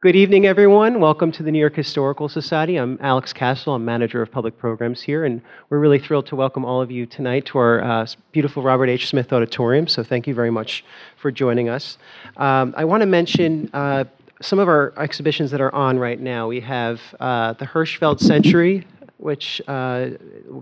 Good evening, everyone. Welcome to the New York Historical Society. I'm Alex Castle. I'm manager of public programs here, and we're really thrilled to welcome all of you tonight to our uh, beautiful Robert H. Smith Auditorium. So, thank you very much for joining us. Um, I want to mention uh, some of our exhibitions that are on right now. We have uh, the Hirschfeld Century which uh,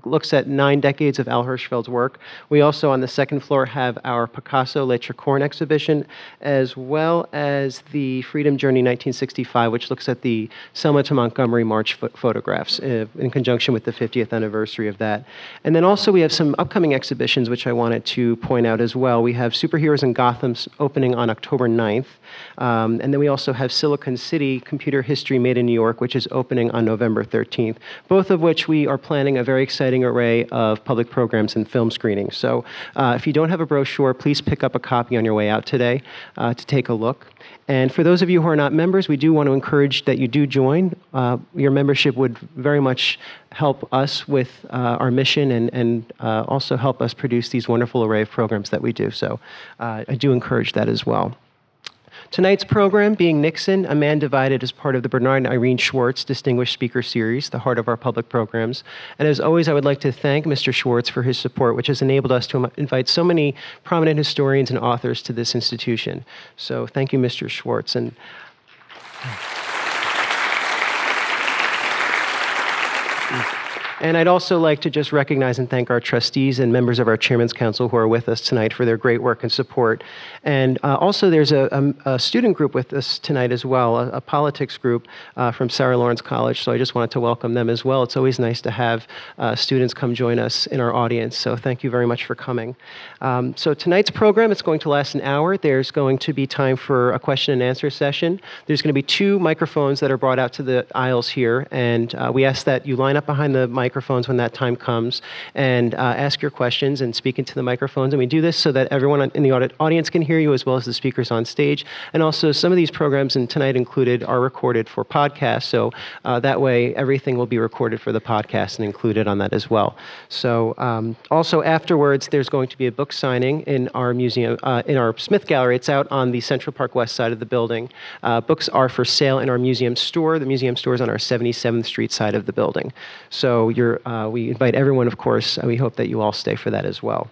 looks at nine decades of Al Hirschfeld's work. We also, on the second floor, have our Picasso Le Tricorne exhibition, as well as the Freedom Journey 1965, which looks at the Selma to Montgomery March ph- photographs uh, in conjunction with the 50th anniversary of that. And then also, we have some upcoming exhibitions, which I wanted to point out as well. We have Superheroes in Gotham opening on October 9th. Um, and then we also have Silicon City Computer History Made in New York, which is opening on November 13th, both of which we are planning a very exciting array of public programs and film screenings. So uh, if you don't have a brochure, please pick up a copy on your way out today uh, to take a look. And for those of you who are not members, we do want to encourage that you do join. Uh, your membership would very much help us with uh, our mission and, and uh, also help us produce these wonderful array of programs that we do. So uh, I do encourage that as well. Tonight's program, Being Nixon, A Man Divided, is part of the Bernard and Irene Schwartz Distinguished Speaker Series, the heart of our public programs. And as always, I would like to thank Mr. Schwartz for his support, which has enabled us to invite so many prominent historians and authors to this institution. So thank you, Mr. Schwartz. And And I'd also like to just recognize and thank our trustees and members of our Chairman's Council who are with us tonight for their great work and support. And uh, also, there's a, a, a, student group with us tonight as well, a, a politics group uh, from Sarah Lawrence College. So I just wanted to welcome them as well. It's always nice to have uh, students come join us in our audience. So thank you very much for coming. Um, so tonight's program is going to last an hour. There's going to be time for a question and answer session. There's going to be two microphones that are brought out to the aisles here, and uh, we ask that you line up behind the microphones when that time comes and uh, ask your questions and speak into the microphones. And we do this so that everyone in the audience can hear you as well as the speakers on stage. And also, some of these programs, and tonight included, are recorded for podcasts. So uh, that way, everything will be recorded for the podcast and included on that as well. So um, also afterwards, there's going to be a book signing in our museum, uh, in our Smith Gallery. It's out on the Central Park West side of the building. Uh, books are for sale in our museum store. The museum store is on our 77th Street side of the building. So uh, we invite everyone, of course, and we hope that you all stay for that as well.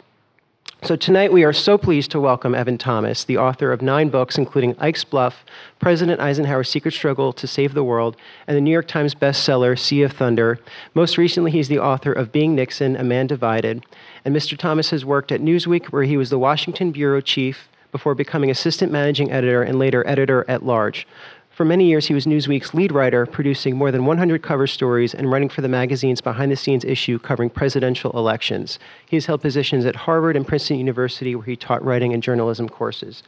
So tonight we are so pleased to welcome Evan Thomas, the author of nine books, including Ike's Bluff, President Eisenhower's Secret Struggle to Save the World, and the New York Times bestseller Sea of Thunder. Most recently, he's the author of Being Nixon, A Man Divided. And Mr. Thomas has worked at Newsweek, where he was the Washington bureau chief before becoming assistant managing editor and later editor at large. For many years, he was Newsweek's lead writer, producing more than 100 cover stories and writing for the magazine's behind the scenes issue covering presidential elections. He has held positions at Harvard and Princeton University, where he taught writing and journalism courses.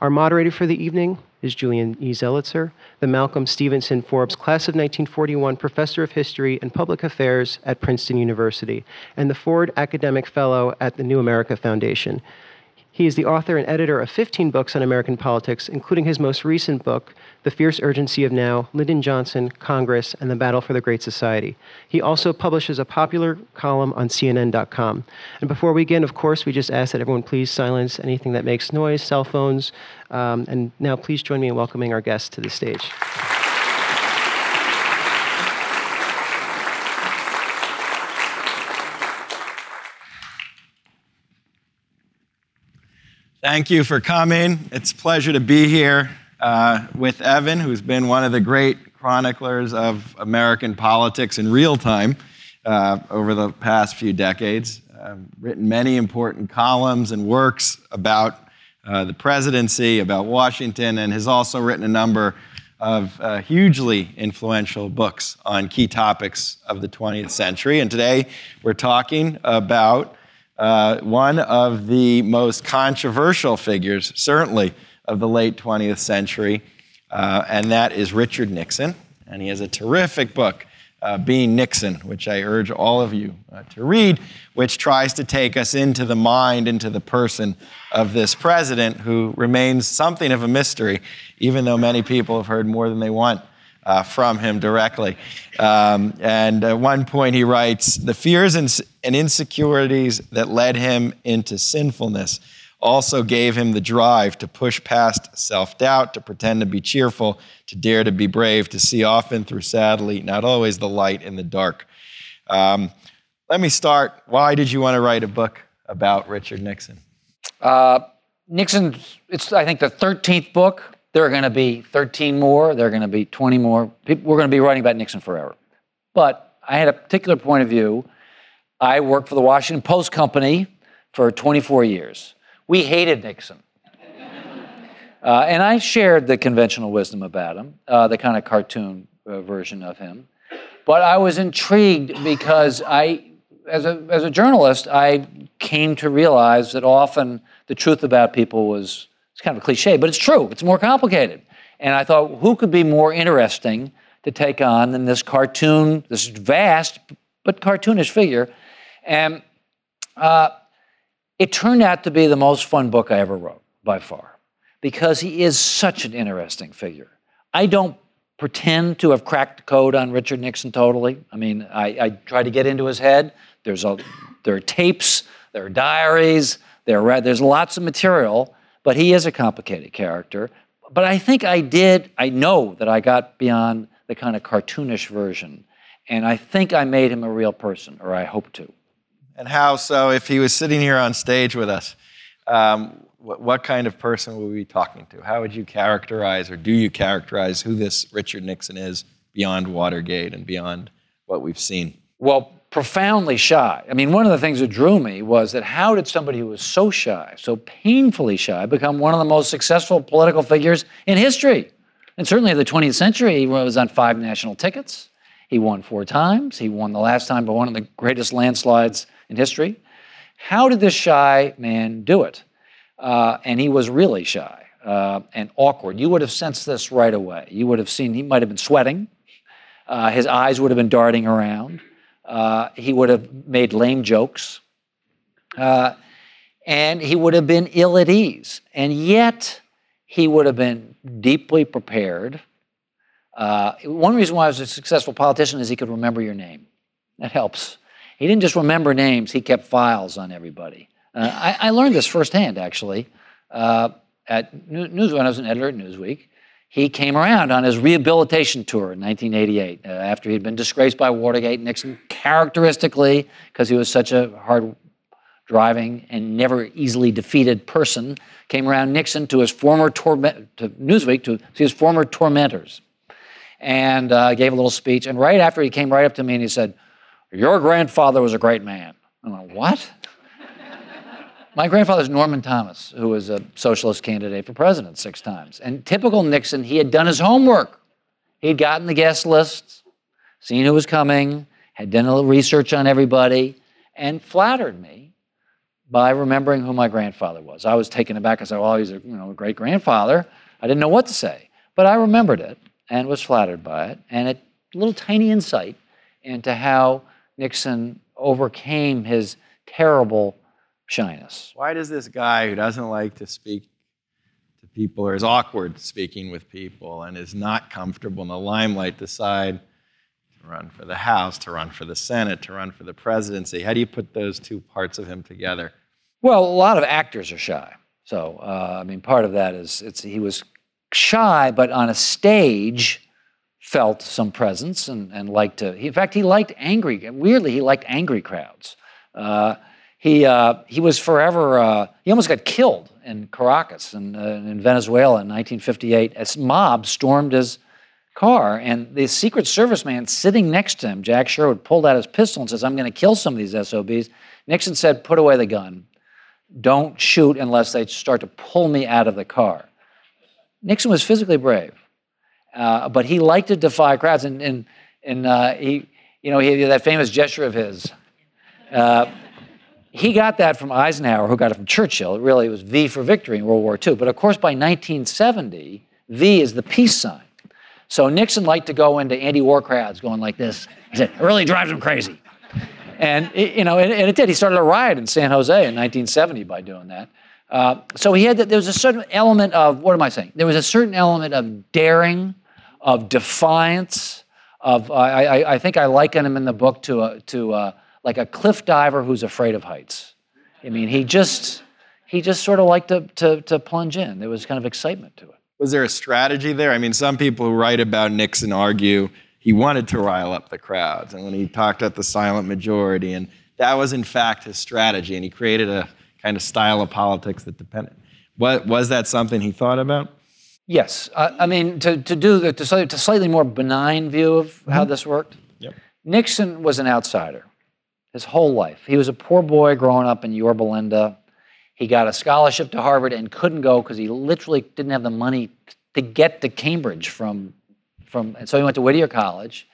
Our moderator for the evening is Julian E. Zelizer, the Malcolm Stevenson Forbes Class of 1941 Professor of History and Public Affairs at Princeton University, and the Ford Academic Fellow at the New America Foundation. He is the author and editor of 15 books on American politics, including his most recent book, The Fierce Urgency of Now, Lyndon Johnson, Congress, and the Battle for the Great Society. He also publishes a popular column on CNN.com. And before we begin, of course, we just ask that everyone please silence anything that makes noise, cell phones. Um, and now please join me in welcoming our guests to the stage. Thank you for coming. It's a pleasure to be here uh, with Evan, who's been one of the great chroniclers of American politics in real time uh, over the past few decades. Uh, written many important columns and works about uh, the presidency, about Washington, and has also written a number of uh, hugely influential books on key topics of the 20th century. And today we're talking about uh, one of the most controversial figures, certainly, of the late 20th century, uh, and that is Richard Nixon. And he has a terrific book, uh, Being Nixon, which I urge all of you uh, to read, which tries to take us into the mind, into the person of this president who remains something of a mystery, even though many people have heard more than they want uh, from him directly. Um, and at one point he writes The fears and, and insecurities that led him into sinfulness also gave him the drive to push past self doubt, to pretend to be cheerful, to dare to be brave, to see often through sadly, not always the light in the dark. Um, let me start. Why did you want to write a book about Richard Nixon? Uh, Nixon, it's, I think, the 13th book. There are going to be 13 more. There are going to be 20 more. People, We're going to be writing about Nixon forever. But I had a particular point of view. I worked for the Washington Post Company for 24 years. We hated Nixon. Uh, and I shared the conventional wisdom about him, uh, the kind of cartoon uh, version of him. But I was intrigued because I, as a, as a journalist, I came to realize that often the truth about people was it's kind of a cliche, but it's true. It's more complicated. And I thought, who could be more interesting to take on than this cartoon, this vast but cartoonish figure? And uh, it turned out to be the most fun book I ever wrote, by far, because he is such an interesting figure. I don't pretend to have cracked the code on Richard Nixon totally. I mean, I, I try to get into his head. There's a, there are tapes, there are diaries, there are, there's lots of material, but he is a complicated character. But I think I did, I know that I got beyond the kind of cartoonish version. And I think I made him a real person, or I hope to. And how so? If he was sitting here on stage with us, um, what, what, kind of person would we be talking to? How would you characterize, or do you characterize, who this Richard Nixon is beyond Watergate and beyond what we've seen? Well, profoundly shy. I mean, one of the things that drew me was that how did somebody who was so shy, so painfully shy, become one of the most successful political figures in history? And certainly in the 20th century, he was on five national tickets. He won four times. He won the last time by one of the greatest landslides in history. How did this shy man do it? Uh, and he was really shy uh, and awkward. You would have sensed this right away. You would have seen he might have been sweating. Uh, his eyes would have been darting around. Uh, he would have made lame jokes. Uh, and he would have been ill at ease. And yet, he would have been deeply prepared. Uh, one reason why he was a successful politician is he could remember your name. That helps. He didn't just remember names, he kept files on everybody. Uh, I, I, learned this firsthand, actually, uh, at Newsweek. when I was an editor at Newsweek. He came around on his rehabilitation tour in 1988 uh, after he'd been disgraced by Watergate. Nixon, characteristically, because he was such a hard driving and never easily defeated person, came around Nixon to his former torment to Newsweek to see his former tormentors, and uh, gave a little speech. And right after he came right up to me and he said, "Your grandfather was a great man." I'm like, "What?" My grandfather's Norman Thomas, who was a socialist candidate for president six times. And typical Nixon, he had done his homework. He'd gotten the guest lists, seen who was coming, had done a little research on everybody, and flattered me by remembering who my grandfather was. I was taken aback. I said, well, he's a you know, a great grandfather. I didn't know what to say. But I remembered it and was flattered by it. And a little tiny insight into how Nixon overcame his terrible shyness. Why does this guy who doesn't like to speak to people or is awkward speaking with people and is not comfortable in the limelight decide to run for the House, to run for the Senate, to run for the presidency? How do you put those two parts of him together? Well, a lot of actors are shy. So, uh, I mean, part of that is it's, he was shy, but on a stage felt some presence and, and liked to. in fact, he liked angry. Weirdly, he liked angry crowds. Uh, he, uh, he was forever, uh, he almost got killed in Caracas in, uh, in Venezuela in 1958 as mob stormed his car. And the Secret Service man sitting next to him, Jack Sherwood, pulled out his pistol and says, I'm going to kill some of these SOBs. Nixon said, Put away the gun. Don't shoot unless they start to pull me out of the car. Nixon was physically brave, uh, but he liked to defy crowds. And, and, and uh, he, you know, he, had that famous gesture of his. He got that from Eisenhower, who got it from Churchill. It really was V for victory in World War II. But of course, by 1970, V is the peace sign. So Nixon liked to go into anti-war crowds going like this. He said, it really drives him crazy. And, it, you know, and, and, it did. He started a riot in San Jose in 1970 by doing that. Uh, so he had, that, there was a certain element of, what am I saying? There was a certain element of daring, of defiance, of, uh, I, I, think I liken him in the book to, a, to like a cliff diver who's afraid of heights. I mean, he just, he just sort of liked to, to, to plunge in. There was kind of excitement to it. Was there a strategy there? I mean, some people who write about Nixon argue he wanted to rile up the crowds. And when he talked about the silent majority, and that was in fact his strategy, and he created a kind of style of politics that depended. What, was that something he thought about? Yes. Uh, I mean, to, to do the to, to slightly more benign view of mm-hmm. how this worked, yep. Nixon was an outsider his whole life. He was a poor boy growing up in Yorba Linda. He got a scholarship to Harvard and couldn't go because he literally didn't have the money to get to Cambridge from, from and so he went to Whittier College.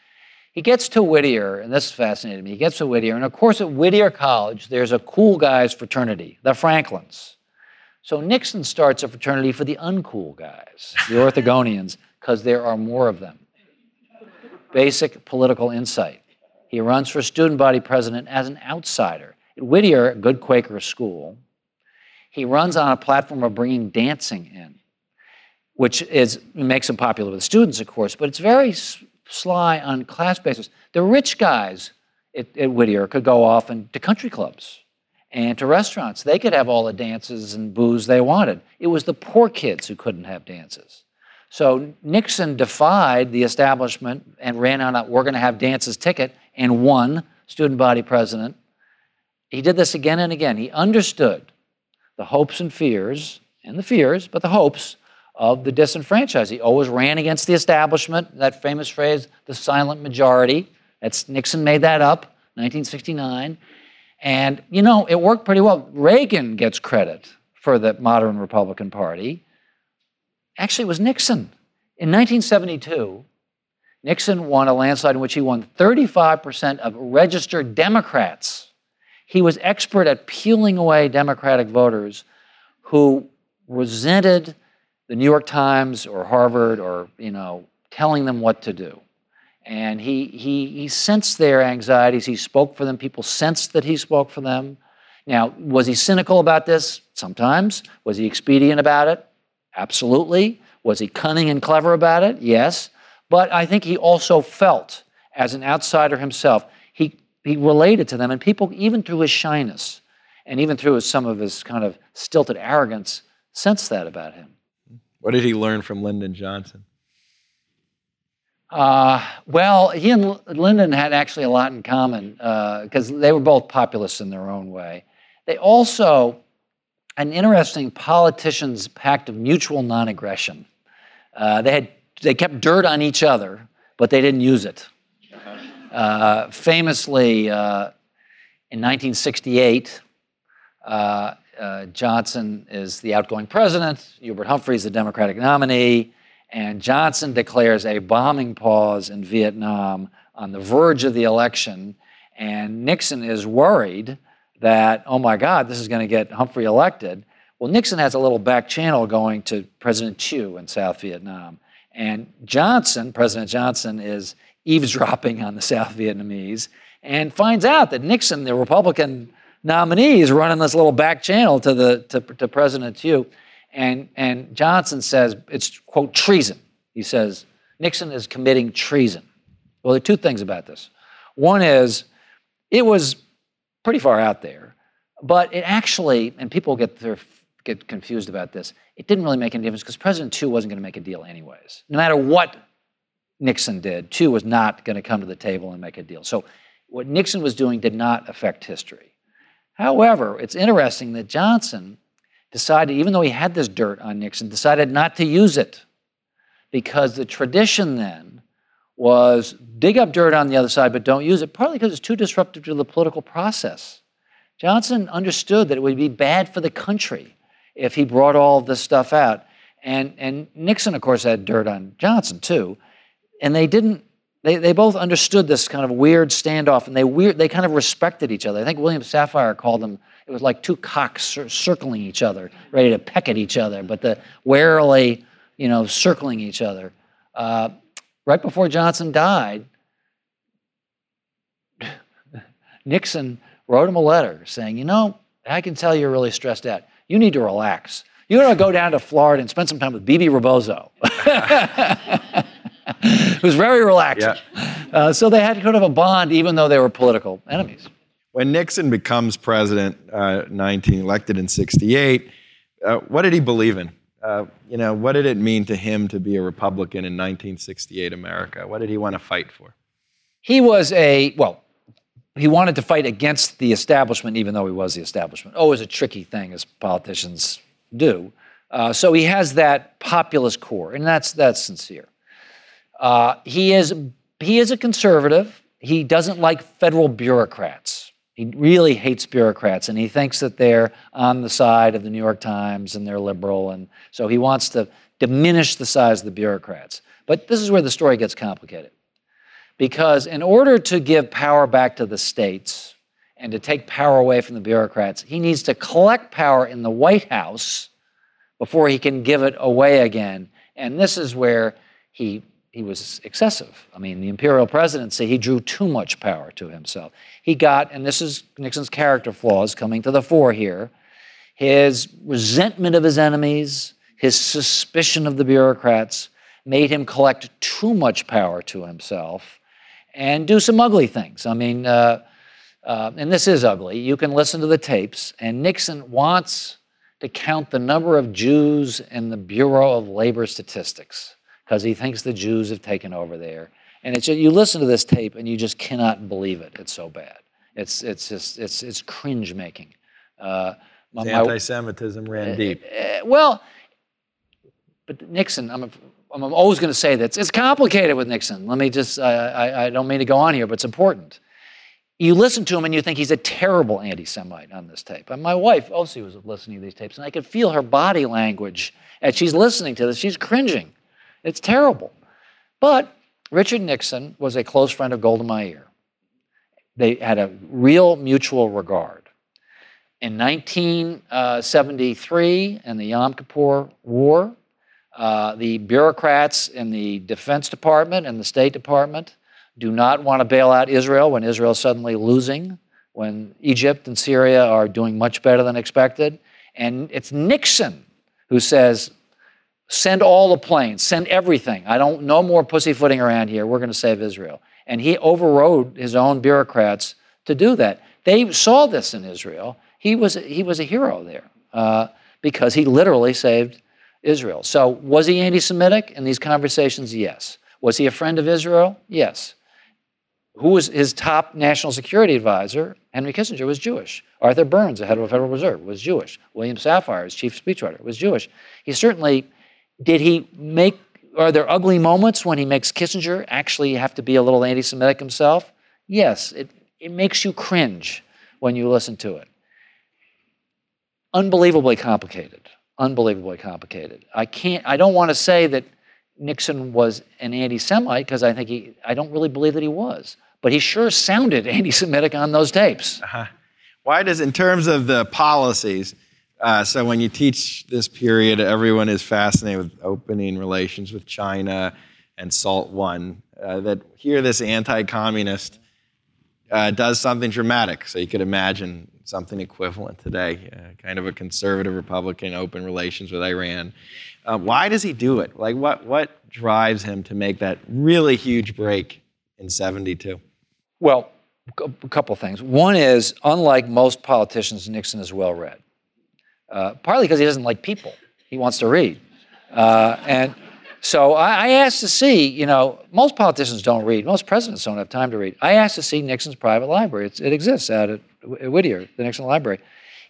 He gets to Whittier, and this fascinated me. He gets to Whittier, and of course, at Whittier College, there's a cool guys fraternity, the Franklins. So Nixon starts a fraternity for the uncool guys, the Orthogonians, because there are more of them. Basic political insight. He runs for student body president as an outsider. At Whittier, a good Quaker school, he runs on a platform of bringing dancing in, which is, makes him popular with students, of course, but it's very sly on class basis. The rich guys at, at Whittier could go off and, to country clubs and to restaurants. They could have all the dances and booze they wanted. It was the poor kids who couldn't have dances. So Nixon defied the establishment and ran on a we're going to have dances ticket and won student body president. He did this again and again. He understood the hopes and fears, and the fears, but the hopes of the disenfranchised. He always ran against the establishment, that famous phrase, the silent majority. That's Nixon made that up, 1969. And, you know, it worked pretty well. Reagan gets credit for the modern Republican Party. Actually, it was Nixon. In 1972, Nixon won a landslide in which he won 35% of registered Democrats. He was expert at peeling away Democratic voters who resented the New York Times or Harvard or, you know, telling them what to do. And he, he, he sensed their anxieties. He spoke for them. People sensed that he spoke for them. Now, was he cynical about this? Sometimes. Was he expedient about it? Absolutely. Was he cunning and clever about it? Yes. But I think he also felt, as an outsider himself, he, he related to them. And people, even through his shyness and even through his, some of his kind of stilted arrogance, sensed that about him. What did he learn from Lyndon Johnson? Uh, well, he and Lyndon had actually a lot in common because uh, they were both populists in their own way. They also, an interesting politician's pact of mutual non aggression. Uh, they, had, they kept dirt on each other, but they didn't use it. Uh, famously, uh, in 1968, uh, Johnson is the outgoing president, Hubert Humphrey is the Democratic nominee and Johnson declares a bombing pause in Vietnam on the verge of the election. And Nixon is worried that, oh my God, this is going to get Humphrey elected. Well, Nixon has a little back channel going to President Thieu in South Vietnam. And Johnson, President Johnson, is eavesdropping on the South Vietnamese and finds out that Nixon, the Republican nominee, is running this little back channel to, the, to, to President Thieu. And, and Johnson says it's, quote, treason. He says Nixon is committing treason. Well, there are two things about this. One is it was pretty far out there, but it actually, and people get, their, get confused about this, it didn't really make any difference because President Thieu wasn't going to make a deal anyways. No matter what Nixon did, Thieu was not going to come to the table and make a deal. So what Nixon was doing did not affect history. However, it's interesting that Johnson decided, even though he had this dirt on Nixon, decided not to use it because the tradition then was dig up dirt on the other side, but don't use it, partly because it's too disruptive to the political process. Johnson understood that it would be bad for the country if he brought all this stuff out. And, and Nixon, of course, had dirt on Johnson too. And they didn't, they, they both understood this kind of weird standoff and they, weird, they kind of respected each other. I think William Safire called them it was like two cocks circling each other, ready to peck at each other, but the warily, you know, circling each other. Uh, right before Johnson died, Nixon wrote him a letter saying, you know, I can tell you're really stressed out. You need to relax. You ought to go down to Florida and spend some time with Bebe Rebozo. who's very relaxed. Yeah. Uh, so they had kind of a bond, even though they were political enemies. When Nixon becomes president, uh, 19 elected in 68, uh, what did he believe in? Uh, you know, what did it mean to him to be a Republican in 1968 America? What did he want to fight for? He was a, well, he wanted to fight against the establishment, even though he was the establishment. Always a tricky thing, as politicians do. Uh, so he has that populist core, and that's that's sincere. Uh, he is he is a conservative. He doesn't like federal bureaucrats. He really hates bureaucrats, and he thinks that they're on the side of the New York Times and they're liberal, and so he wants to diminish the size of the bureaucrats. But this is where the story gets complicated. Because in order to give power back to the states and to take power away from the bureaucrats, he needs to collect power in the White House before he can give it away again. And this is where he he was excessive. I mean, the imperial presidency, he drew too much power to himself. He got, and this is Nixon's character flaws coming to the fore here, his resentment of his enemies, his suspicion of the bureaucrats made him collect too much power to himself and do some ugly things. I mean, uh, uh, and this is ugly. You can listen to the tapes, and Nixon wants to count the number of Jews in the Bureau of Labor Statistics because he thinks the Jews have taken over there. And it's you listen to this tape and you just cannot believe it. It's so bad. It's it's just it's it's cringe making. Uh, anti-Semitism ran uh, deep. Uh, well, but Nixon, I'm, a, I'm always going to say this. it's complicated with Nixon. Let me just I, I don't mean to go on here, but it's important. You listen to him and you think he's a terrible anti-Semite on this tape. And my wife also was listening to these tapes, and I could feel her body language as she's listening to this. She's cringing. It's terrible. But Richard Nixon was a close friend of Golda Meir. They had a real mutual regard. In 1973, uh, in the Yom Kippur War, uh, the bureaucrats in the Defense Department and the State Department do not want to bail out Israel when Israel is suddenly losing, when Egypt and Syria are doing much better than expected. And it's Nixon who says, Send all the planes, send everything. I don't, no more pussyfooting around here. We're going to save Israel. And he overrode his own bureaucrats to do that. They saw this in Israel. He was, he was a hero there uh, because he literally saved Israel. So, was he anti Semitic in these conversations? Yes. Was he a friend of Israel? Yes. Who was his top national security advisor? Henry Kissinger was Jewish. Arthur Burns, the head of the Federal Reserve, was Jewish. William Safire, his chief speechwriter, was Jewish. He certainly did he make, are there ugly moments when he makes Kissinger actually have to be a little anti Semitic himself? Yes, it, it makes you cringe when you listen to it. Unbelievably complicated. Unbelievably complicated. I can't, I don't want to say that Nixon was an anti Semite because I think he, I don't really believe that he was. But he sure sounded anti Semitic on those tapes. Uh-huh. Why does, in terms of the policies, uh, so when you teach this period, everyone is fascinated with opening relations with China and SALT One. Uh, that here, this anti-communist uh, does something dramatic. So you could imagine something equivalent today, uh, kind of a conservative Republican, open relations with Iran. Uh, why does he do it? Like, what what drives him to make that really huge break in '72? Well, a couple things. One is, unlike most politicians, Nixon is well read uh, partly because he doesn't like people. He wants to read. Uh, and so I, asked to see, you know, most politicians don't read. Most presidents don't have time to read. I asked to see Nixon's private library. It's, it exists out at, at Whittier, the Nixon Library.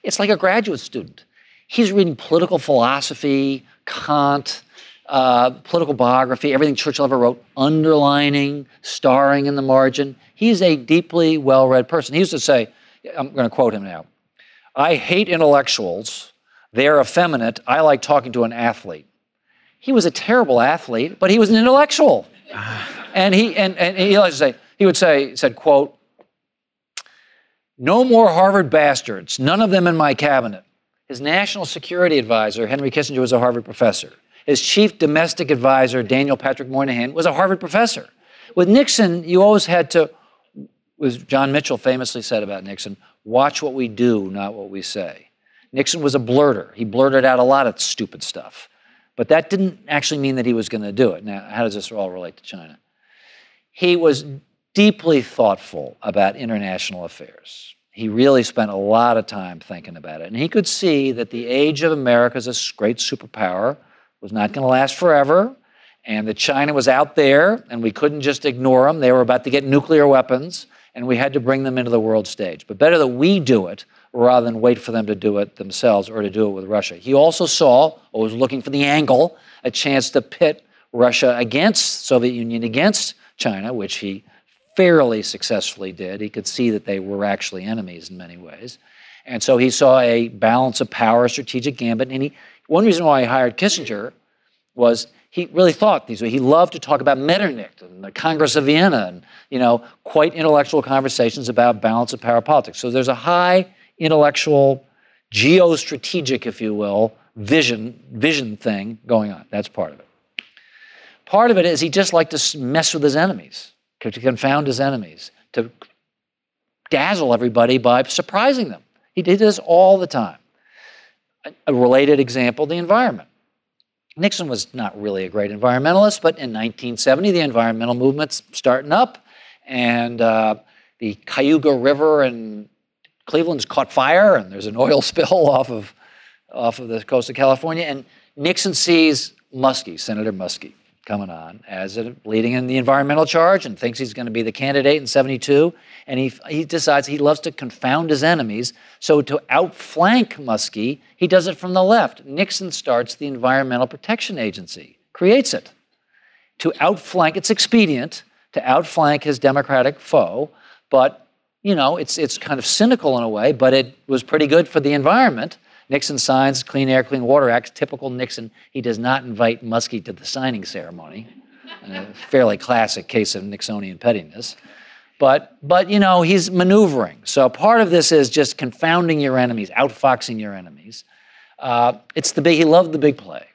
It's like a graduate student. He's reading political philosophy, Kant, uh, political biography, everything Churchill ever wrote, underlining, starring in the margin. He's a deeply well read person. He used to say, I'm going to quote him now I hate intellectuals they are effeminate. I like talking to an athlete. He was a terrible athlete, but he was an intellectual. and he and, and he likes to say, he would say, said, quote, no more Harvard bastards, none of them in my cabinet. His national security advisor, Henry Kissinger, was a Harvard professor. His chief domestic advisor, Daniel Patrick Moynihan, was a Harvard professor. With Nixon, you always had to, as John Mitchell famously said about Nixon, watch what we do, not what we say. Nixon was a blurter. He blurted out a lot of stupid stuff. But that didn't actually mean that he was going to do it. Now, how does this all relate to China? He was deeply thoughtful about international affairs. he really spent a lot of time thinking about it. And he could see that the age of America as a great superpower was not going to last forever, and that China was out there, and we couldn't just ignore them. They were about to get nuclear weapons, and we had to bring them into the world stage. But better that we do it rather than wait for them to do it themselves or to do it with Russia. He also saw, or was looking for the angle, a chance to pit Russia against Soviet Union against China, which he fairly successfully did. He could see that they were actually enemies in many ways. And so he saw a balance of power, strategic gambit. And he, one reason why he hired Kissinger was he really thought these ways. He loved to talk about Metternich and the Congress of Vienna and, you know, quite intellectual conversations about balance of power politics. So there's a high intellectual, geostrategic, if you will, vision, vision thing going on. That's part of it. Part of it is he just liked to mess with his enemies to confound his enemies, to dazzle everybody by surprising them. He did this all the time. A related example the environment. Nixon was not really a great environmentalist, but in 1970, the environmental movement's starting up, and uh, the Cuyahoga River in Cleveland's caught fire, and there's an oil spill off of, off of the coast of California. And Nixon sees Muskie, Senator Muskie, coming on as a, leading in the environmental charge and thinks he's going to be the candidate in 72. And he, he decides he loves to confound his enemies. So to outflank Muskie, he does it from the left. Nixon starts the Environmental Protection Agency, creates it. To outflank, it's expedient to outflank his Democratic foe, but you know, it's, it's kind of cynical in a way, but it was pretty good for the environment Nixon signs Clean Air, Clean Water Act. Typical Nixon, he does not invite Muskie to the signing ceremony. A fairly classic case of Nixonian pettiness. But, but, you know, he's maneuvering. So part of this is just confounding your enemies, outfoxing your enemies. Uh, it's the big, he loved the big play.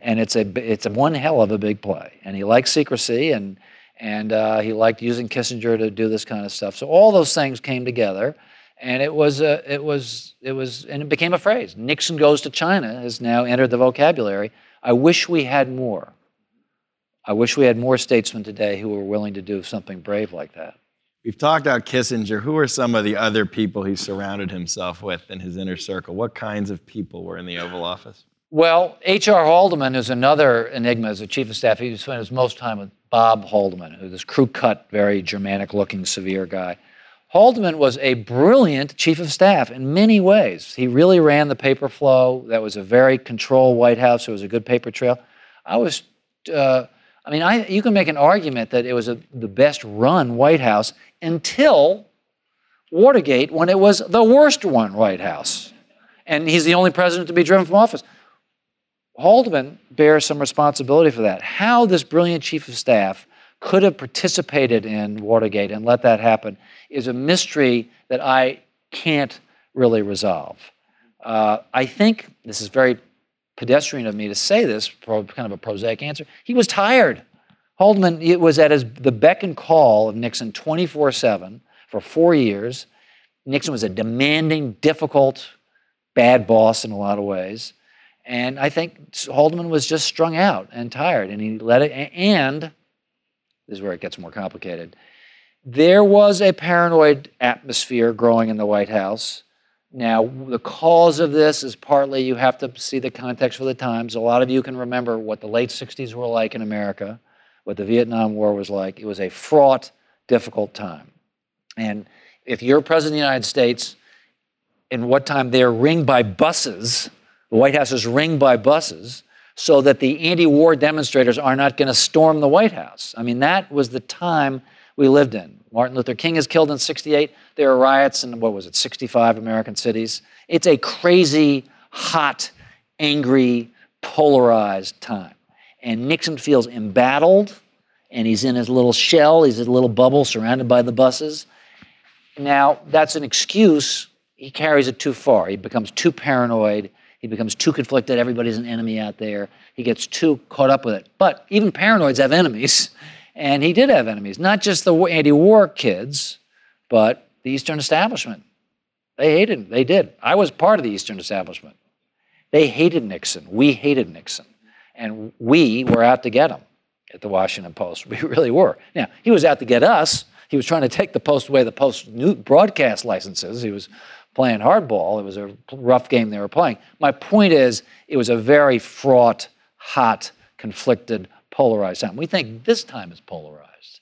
And it's a, it's a one hell of a big play. And he liked secrecy and, and uh, he liked using Kissinger to do this kind of stuff. So all those things came together and it was a, it was it was and it became a phrase. Nixon goes to China has now entered the vocabulary. I wish we had more. I wish we had more statesmen today who were willing to do something brave like that. We've talked about Kissinger. Who are some of the other people he surrounded himself with in his inner circle? What kinds of people were in the Oval Office? Well, H.R. Haldeman is another enigma as a chief of staff. He spent his most time with Bob Haldeman, who's this crew cut, very Germanic looking, severe guy. Haldeman was a brilliant chief of staff in many ways. He really ran the paper flow. That was a very controlled White House. It was a good paper trail. I was, uh, I mean, I, you can make an argument that it was a, the best run White House until Watergate, when it was the worst one White House. And he's the only president to be driven from office. Haldeman bears some responsibility for that. How this brilliant chief of staff could have participated in Watergate and let that happen is a mystery that I can't really resolve. Uh, I think this is very pedestrian of me to say this, kind of a prosaic answer. He was tired. Haldeman it was at his, the beck and call of Nixon 24 7 for four years. Nixon was a demanding, difficult, bad boss in a lot of ways. And I think Haldeman was just strung out and tired, and he let it. And is where it gets more complicated. There was a paranoid atmosphere growing in the White House. Now, the cause of this is partly you have to see the context for the times. A lot of you can remember what the late 60s were like in America, what the Vietnam War was like. It was a fraught, difficult time. And if you're president of the United States, in what time they're ringed by buses, the White House is ringed by buses, so that the anti war demonstrators are not going to storm the White House. I mean, that was the time we lived in. Martin Luther King is killed in 68. There are riots in, what was it, 65 American cities. It's a crazy, hot, angry, polarized time. And Nixon feels embattled, and he's in his little shell, he's in a little bubble surrounded by the buses. Now, that's an excuse. He carries it too far. He becomes too paranoid. He becomes too conflicted. Everybody's an enemy out there. He gets too caught up with it. But even paranoids have enemies. And he did have enemies, not just the anti war kids, but the Eastern establishment. They hated him. They did. I was part of the Eastern establishment. They hated Nixon. We hated Nixon. And we were out to get him at the Washington Post. We really were. Now, he was out to get us. he was trying to take the Post away the Post new broadcast licenses. He was playing hardball. It was a rough game they were playing. My point is, it was a very fraught, hot, conflicted, polarized time. We think this time is polarized.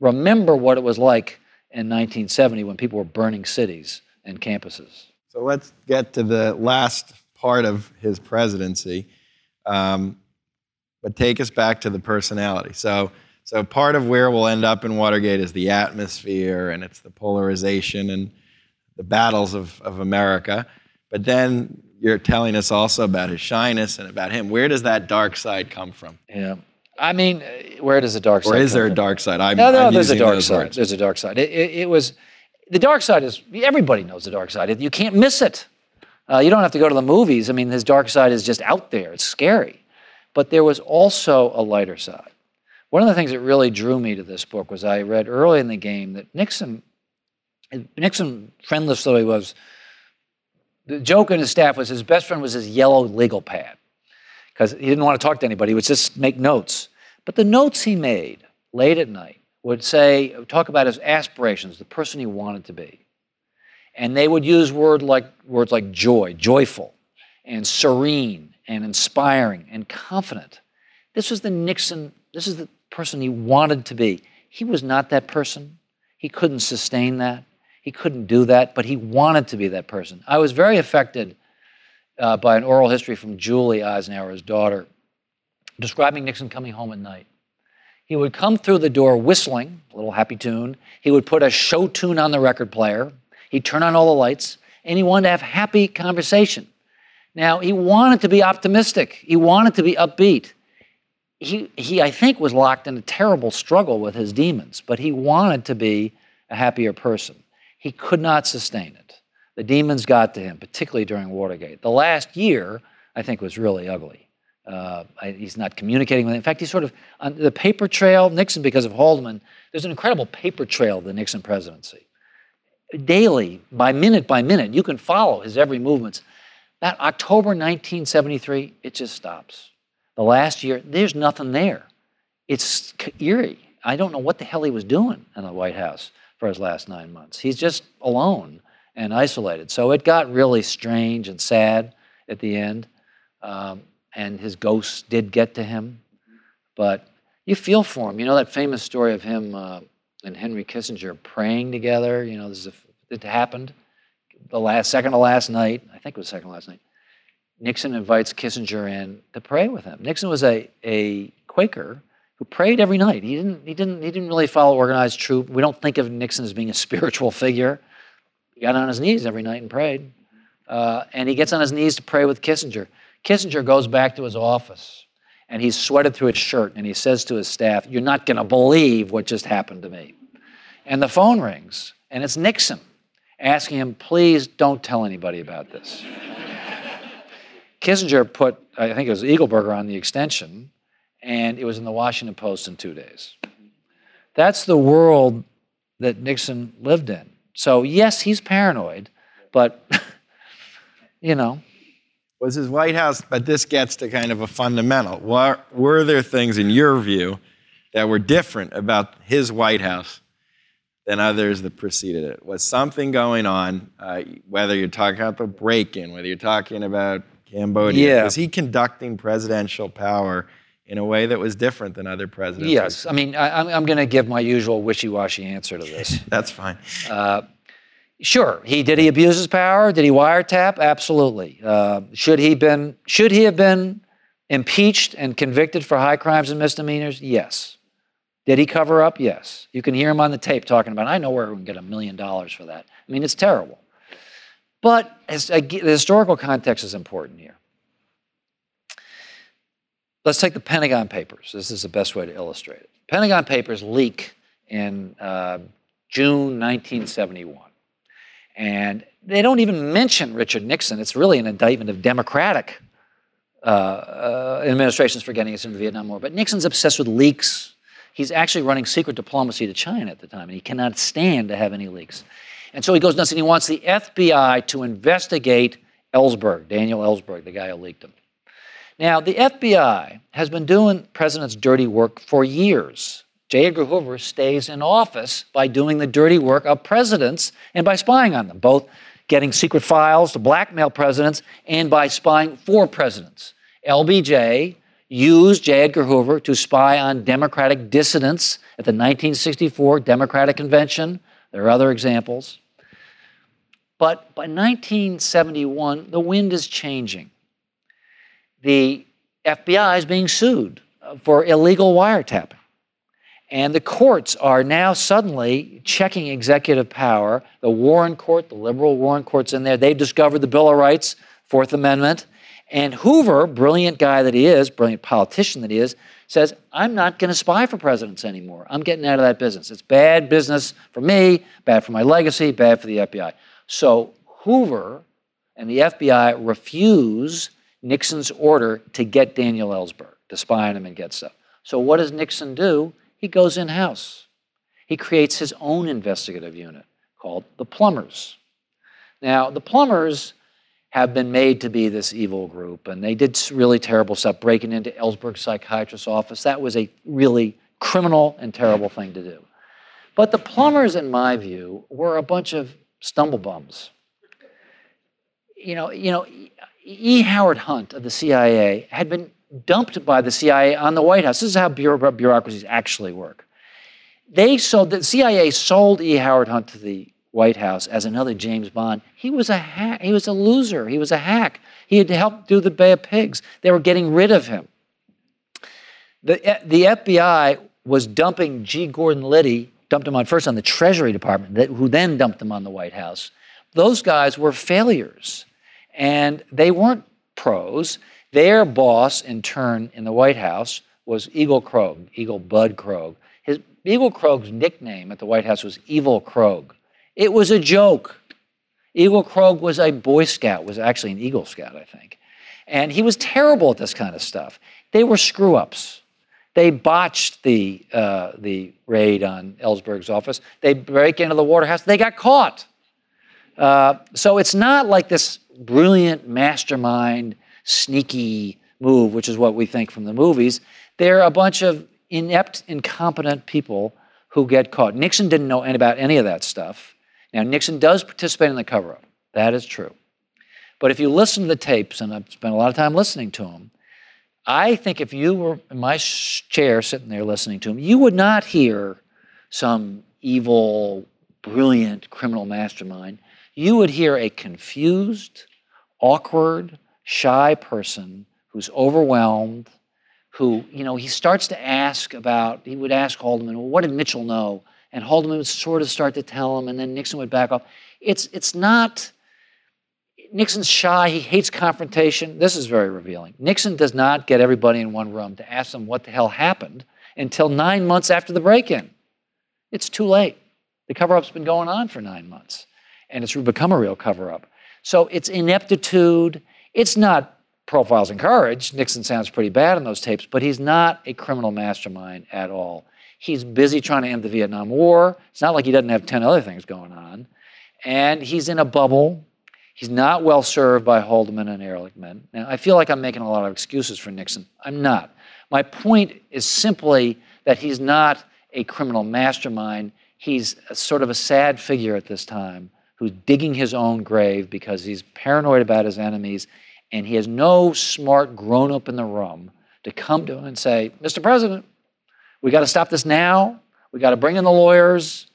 Remember what it was like in 1970 when people were burning cities and campuses. So let's get to the last part of his presidency, um, but take us back to the personality. So, so part of where we'll end up in Watergate is the atmosphere, and it's the polarization and the battles of, of America. But then you're telling us also about his shyness and about him. Where does that dark side come from? Yeah. I mean, where does the dark side? Or is there a dark side? I'm, No, no, I'm there's a dark side. There's a dark side. It, it, it was the dark side is everybody knows the dark side. You can't miss it. Uh, you don't have to go to the movies. I mean, his dark side is just out there. It's scary. But there was also a lighter side. One of the things that really drew me to this book was I read early in the game that Nixon, Nixon, friendless though he was, the joke in his staff was his best friend was his yellow legal pad because he didn't want to talk to anybody. He would just make notes. But the notes he made late at night would say, talk about his aspirations, the person he wanted to be. And they would use word like, words like joy, joyful, and serene, and inspiring, and confident. This was the Nixon, this is the person he wanted to be. He was not that person. He couldn't sustain that. He couldn't do that, but he wanted to be that person. I was very affected uh, by an oral history from Julie Eisenhower's daughter, describing Nixon coming home at night. He would come through the door whistling, a little happy tune. He would put a show tune on the record player. He'd turn on all the lights, and he wanted to have happy conversation. Now, he wanted to be optimistic. He wanted to be upbeat. He, he, I think, was locked in a terrible struggle with his demons, but he wanted to be a happier person. He could not sustain it. The demons got to him, particularly during Watergate. The last year, I think, was really ugly. Uh, I, he's not communicating with. In fact, he's sort of on the paper trail. Nixon, because of Haldeman, there's an incredible paper trail of the Nixon presidency. Daily, by minute by minute, you can follow his every movements. That October 1973, it just stops. The last year, there's nothing there. It's eerie. I don't know what the hell he was doing in the White House for his last nine months. He's just alone and isolated. So it got really strange and sad at the end. Um, and his ghosts did get to him. But you feel for him. You know that famous story of him uh, and Henry Kissinger praying together? You know, this is a, it happened the last second to last night. I think it was second to last night. Nixon invites Kissinger in to pray with him. Nixon was a, a Quaker who prayed every night. He didn't, he, didn't, he didn't really follow organized troop. We don't think of Nixon as being a spiritual figure. He got on his knees every night and prayed. Uh, and he gets on his knees to pray with Kissinger. Kissinger goes back to his office and he's sweated through his shirt and he says to his staff, You're not going to believe what just happened to me. And the phone rings and it's Nixon asking him, Please don't tell anybody about this. Kissinger put, I think it was Eagleburger on the extension, and it was in the Washington Post in two days. That's the world that Nixon lived in. So, yes, he's paranoid, but, you know. was his White House, but this gets to kind of a fundamental. Were, were there things in your view that were different about his White House than others that preceded it? Was something going on, uh, whether you're talking about the break in, whether you're talking about Cambodia? Yeah. Was he conducting presidential power in a way that was different than other presidents? Yes. I mean, I, I'm, I'm going to give my usual wishy washy answer to this. That's fine. Sure, he did he abuse his power? Did he wiretap? Absolutely. Uh, should he been should he have been impeached and convicted for high crimes and misdemeanors? Yes. Did he cover up? Yes. You can hear him on the tape talking about. I know where we can get a million dollars for that. I mean, it's terrible. But as, uh, the historical context is important here. Let's take the Pentagon Papers. This is the best way to illustrate it. Pentagon Papers leak in uh, June 1971. And they don't even mention Richard Nixon. It's really an indictment of Democratic uh, uh, administrations for getting us into the Vietnam War. But Nixon's obsessed with leaks. He's actually running secret diplomacy to China at the time, and he cannot stand to have any leaks. And so he goes nuts and he wants the FBI to investigate Ellsberg, Daniel Ellsberg, the guy who leaked him. Now, the FBI has been doing president's dirty work for years J. Edgar Hoover stays in office by doing the dirty work of presidents and by spying on them, both getting secret files to blackmail presidents and by spying for presidents. LBJ used J. Edgar Hoover to spy on Democratic dissidents at the 1964 Democratic Convention. There are other examples. But by 1971, the wind is changing. The FBI is being sued uh, for illegal wiretapping. And the courts are now suddenly checking executive power. The Warren Court, the liberal Warren Court's in there. They've discovered the Bill of Rights, Fourth Amendment. And Hoover, brilliant guy that he is, brilliant politician that he is, says, I'm not going to spy for presidents anymore. I'm getting out of that business. It's bad business for me, bad for my legacy, bad for the FBI. So Hoover and the FBI refuse Nixon's order to get Daniel Ellsberg, to spy on him and get stuff. So what does Nixon do? He goes in house. He creates his own investigative unit called the Plumbers. Now, the Plumbers have been made to be this evil group, and they did really terrible stuff, breaking into Ellsberg's psychiatrist's office. That was a really criminal and terrible thing to do. But the Plumbers, in my view, were a bunch of stumblebums. You know, you know, E. Howard Hunt of the CIA had been dumped by the CIA on the White House. This is how bureaucracies actually work. They sold the CIA sold E. Howard Hunt to the White House as another James Bond. He was a. He was a loser. He was a hack. He had helped do the Bay of Pigs. They were getting rid of him. The, eh, the FBI was dumping G. Gordon Liddy, dumped him on first on the Treasury Department, who then dumped him on the White House. Those guys were failures, and they weren't pros. Their boss, in turn, in the White House was Egil Krogh, Egil Bud Krogh. His, Egil Krogh's nickname at the White House was Evil Krogh. It was a joke. Egil Krogh was a Boy Scout, was actually an Eagle Scout, I think. And he was terrible at this kind of stuff. They were screw ups. They botched the, uh, the raid on Ellsberg's office. They break into the Waterhouse. They got caught. Uh, so it's not like this brilliant mastermind sneaky move, which is what we think from the movies. They're a bunch of inept, incompetent people who get caught. Nixon didn't know any about any of that stuff. Now, Nixon does participate in the cover up. That is true. But if you listen to the tapes, and I've spent a lot of time listening to them, I think if you were in my chair sitting there listening to him, you would not hear some evil, brilliant criminal mastermind. You would hear a confused, awkward, shy person who's overwhelmed, who, you know, he starts to ask about, he would ask Haldeman, well, what did Mitchell know? And Haldeman would sort of start to tell him, and then Nixon would back off. It's, it's not, Nixon's shy, he hates confrontation. This is very revealing. Nixon does not get everybody in one room to ask them what the hell happened until nine months after the break in. It's too late. The cover up's been going on for nine months, and it's become a real cover up. So it's ineptitude it's not profiles in courage. Nixon sounds pretty bad in those tapes, but he's not a criminal mastermind at all. He's busy trying to end the Vietnam War. It's not like he doesn't have 10 other things going on. And he's in a bubble. He's not well served by Haldeman and Ehrlichman. Now, I feel like I'm making a lot of excuses for Nixon. I'm not. My point is simply that he's not a criminal mastermind. He's sort of a sad figure at this time who's digging his own grave because he's paranoid about his enemies, and he has no smart grown up in the room to come to him and say, Mr. President, we got to stop this now. We got to bring in the lawyers,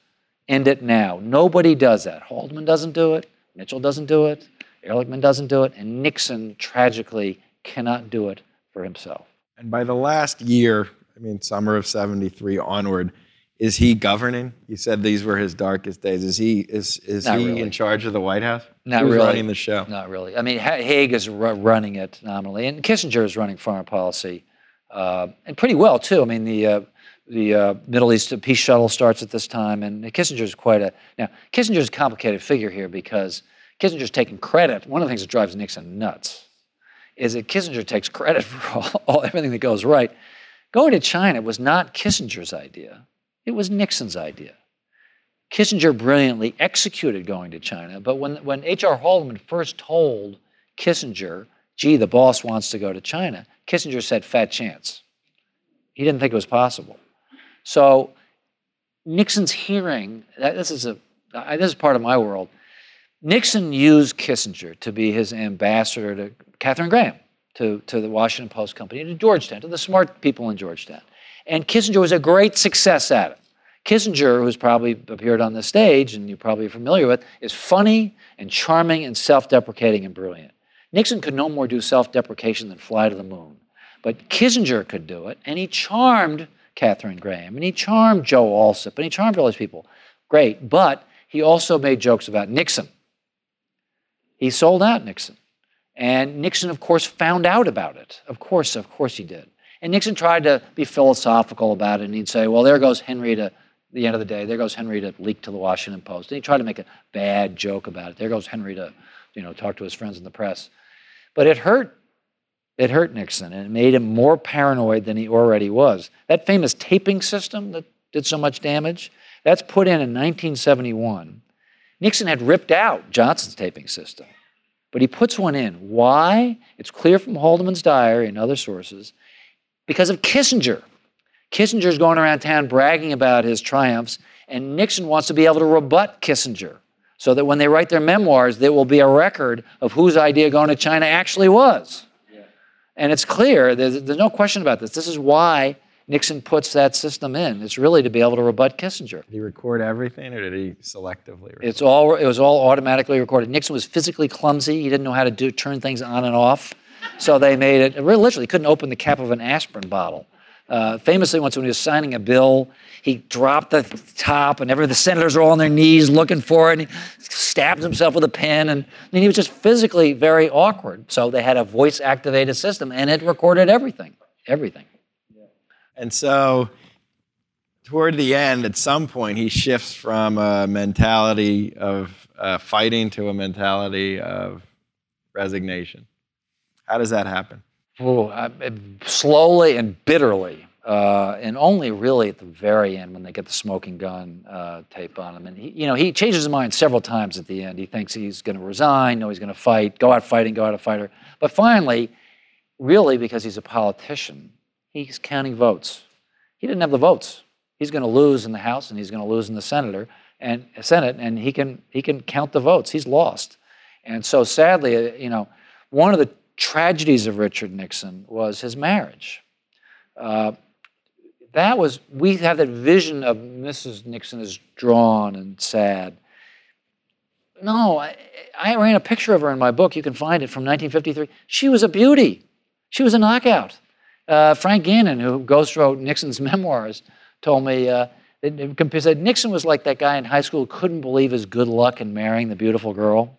end it now. Nobody does that. Haldeman doesn't do it, Mitchell doesn't do it, Ehrlichman doesn't do it, and Nixon tragically cannot do it for himself. And by the last year, I mean, summer of 73 onward, is he governing? You said these were his darkest days. Is he is is Not he really. in charge of the White House? Not Who's really. running the show? Not really. I mean, Haig is running it nominally, and Kissinger is running foreign policy, uh, and pretty well too. I mean, the uh, the uh, Middle East peace shuttle starts at this time, and Kissinger is quite a now. Kissinger is a complicated figure here because Kissinger's taking credit. One of the things that drives Nixon nuts is that Kissinger takes credit for all, all everything that goes right. Going to China was not Kissinger's idea. It was Nixon's idea. Kissinger brilliantly executed going to China, but when, when H.R. Haldeman first told Kissinger, gee, the boss wants to go to China, Kissinger said, fat chance. He didn't think it was possible. So Nixon's hearing, this is a this is part of my world. Nixon used Kissinger to be his ambassador to Katharine Graham, to, to the Washington Post Company, to Georgetown, to the smart people in Georgetown. And Kissinger was a great success at it. Kissinger, who's probably appeared on the stage and you're probably familiar with, is funny and charming and self deprecating and brilliant. Nixon could no more do self deprecation than fly to the moon. But Kissinger could do it, and he charmed Katharine Graham, and he charmed Joe Alsop, and he charmed all these people. Great, but he also made jokes about Nixon. He sold out Nixon. And Nixon, of course, found out about it. Of course, of course he did. And Nixon tried to be philosophical about it, and he'd say, well, there goes Henry to the end of the day, there goes Henry to leak to the Washington Post. And he tried to make a bad joke about it. There goes Henry to, you know, talk to his friends in the press. But it hurt. It hurt Nixon, and it made him more paranoid than he already was. That famous taping system that did so much damage, that's put in in 1971. Nixon had ripped out Johnson's taping system, but he puts one in. Why? It's clear from Haldeman's diary and other sources because of Kissinger. Kissinger's going around town bragging about his triumphs, and Nixon wants to be able to rebut Kissinger so that when they write their memoirs, there will be a record of whose idea going to China actually was. Yeah. And it's clear, there's, there's no question about this. This is why Nixon puts that system in. It's really to be able to rebut Kissinger. Did he record everything, or did he selectively? Record? It's all. It was all automatically recorded. Nixon was physically clumsy. He didn't know how to do turn things on and off, so they made it. Literally, couldn't open the cap of an aspirin bottle. Uh, famously, once when he was signing a bill, he dropped the top, and every the senators are all on their knees looking for it. And he stabbed himself with a pen, and I mean, he was just physically very awkward. So they had a voice-activated system, and it recorded everything, everything. And so, toward the end, at some point, he shifts from a mentality of uh, fighting to a mentality of resignation. How does that happen? Uh, slowly and bitterly, uh, and only really at the very end when they get the smoking gun uh, tape on him. And he, you know, he changes his mind several times at the end. He thinks he's going to resign, no, he's going to fight, go out fighting, go out a fighter. But finally, really because he's a politician, he's counting votes. He didn't have the votes. He's going to lose in the House and he's going to lose in the Senator and Senate, and he can he can count the votes. He's lost, and so sadly, uh, you know, one of the tragedies of Richard Nixon was his marriage. Uh, that was, we have that vision of Mrs. Nixon as drawn and sad. No, I, I ran a picture of her in my book. You can find it from 1953. She was a beauty. She was a knockout. Uh, Frank Gannon, who ghost wrote Nixon's memoirs, told me uh, said Nixon was like that guy in high school who couldn't believe his good luck in marrying the beautiful girl.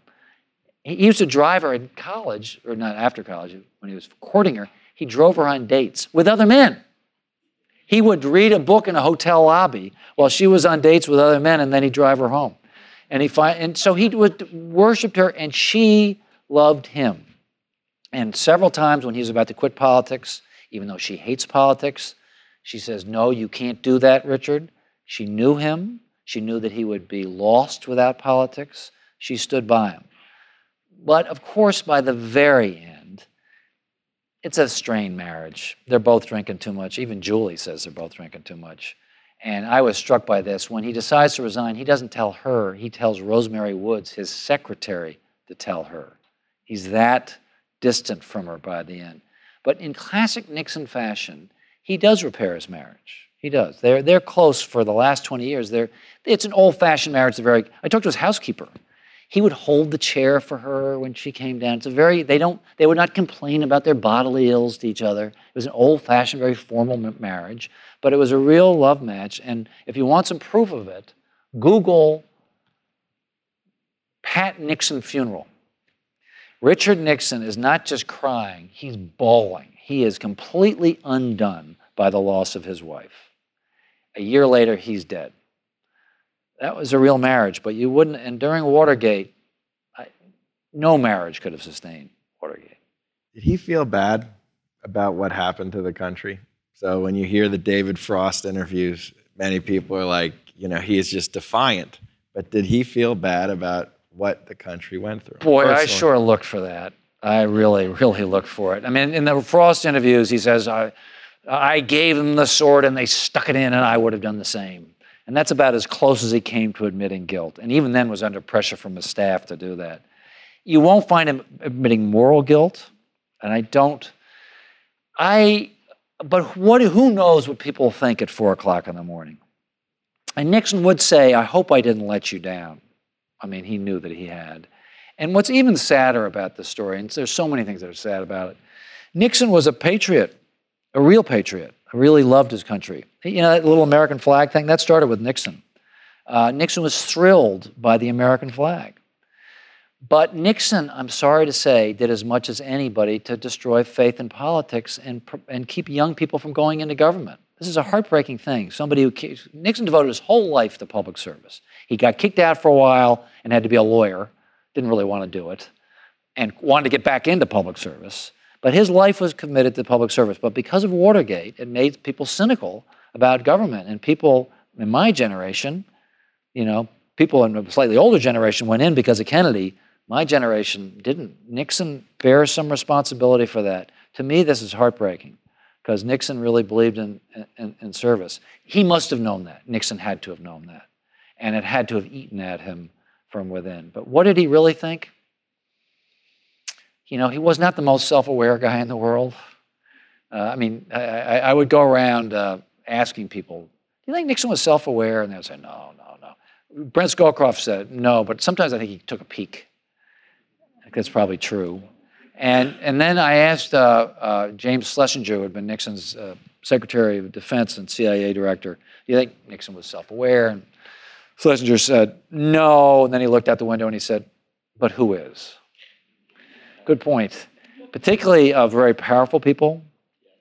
He used to drive her in college, or not after college, when he was courting her, he drove her on dates with other men. He would read a book in a hotel lobby while she was on dates with other men, and then he'd drive her home. And, he find, and so he would worshiped her, and she loved him. And several times when he was about to quit politics, even though she hates politics, she says, No, you can't do that, Richard. She knew him. She knew that he would be lost without politics. She stood by him. But of course, by the very end, it's a strained marriage. They're both drinking too much. Even Julie says they're both drinking too much. And I was struck by this. When he decides to resign, he doesn't tell her, he tells Rosemary Woods, his secretary, to tell her. He's that distant from her by the end. But in classic Nixon fashion, he does repair his marriage. He does. They're, they're close for the last 20 years. They're, it's an old fashioned marriage. very, I talked to his housekeeper he would hold the chair for her when she came down. It's a very, they don't, they would not complain about their bodily ills to each other. It was an old fashioned, very formal marriage, but it was a real love match. And if you want some proof of it, Google Pat Nixon funeral. Richard Nixon is not just crying, he's bawling. He is completely undone by the loss of his wife. A year later, he's dead that was a real marriage, but you wouldn't, and during Watergate, I, no marriage could have sustained Watergate. Did he feel bad about what happened to the country? So when you hear the David Frost interviews, many people are like, you know, he is just defiant. But did he feel bad about what the country went through? Boy, personally? I sure looked for that. I really, really looked for it. I mean, in the Frost interviews, he says, I, I gave them the sword and they stuck it in, and I would have done the same. And that's about as close as he came to admitting guilt. And even then was under pressure from his staff to do that. You won't find him admitting moral guilt, and I don't. I, but what? Who knows what people think at four o'clock in the morning? And Nixon would say, "I hope I didn't let you down." I mean, he knew that he had. And what's even sadder about this story, and there's so many things that are sad about it, Nixon was a patriot, a real patriot, really loved his country. You know, that little American flag thing, that started with Nixon. Uh, Nixon was thrilled by the American flag. But Nixon, I'm sorry to say, did as much as anybody to destroy faith in politics and, and keep young people from going into government. This is a heartbreaking thing. Somebody who Nixon devoted his whole life to public service. He got kicked out for a while and had to be a lawyer. Didn't really want to do it, and wanted to get back into public service. But his life was committed to public service. But because of Watergate, it made people cynical about government. And people in my generation, you know, people in a slightly older generation went in because of Kennedy. My generation didn't. Nixon bears some responsibility for that. To me, this is heartbreaking because Nixon really believed in, in, in, service. He must have known that. Nixon had to have known that. And it had to have eaten at him from within. But what did he really think? You know, he was not the most self-aware guy in the world. Uh, I mean, I, I, would go around uh, asking people, "Do you think Nixon was self-aware?" And they'd say, "No, no, no." Brent Scowcroft said, "No," but sometimes I think he took a peek. I think that's probably true. And and then I asked uh, uh James Schlesinger, who had been Nixon's uh, Secretary of Defense and CIA Director, "Do you think Nixon was self-aware?" And Schlesinger said, "No." And then he looked out the window and he said, "But who is?" Good point. Particularly of very powerful people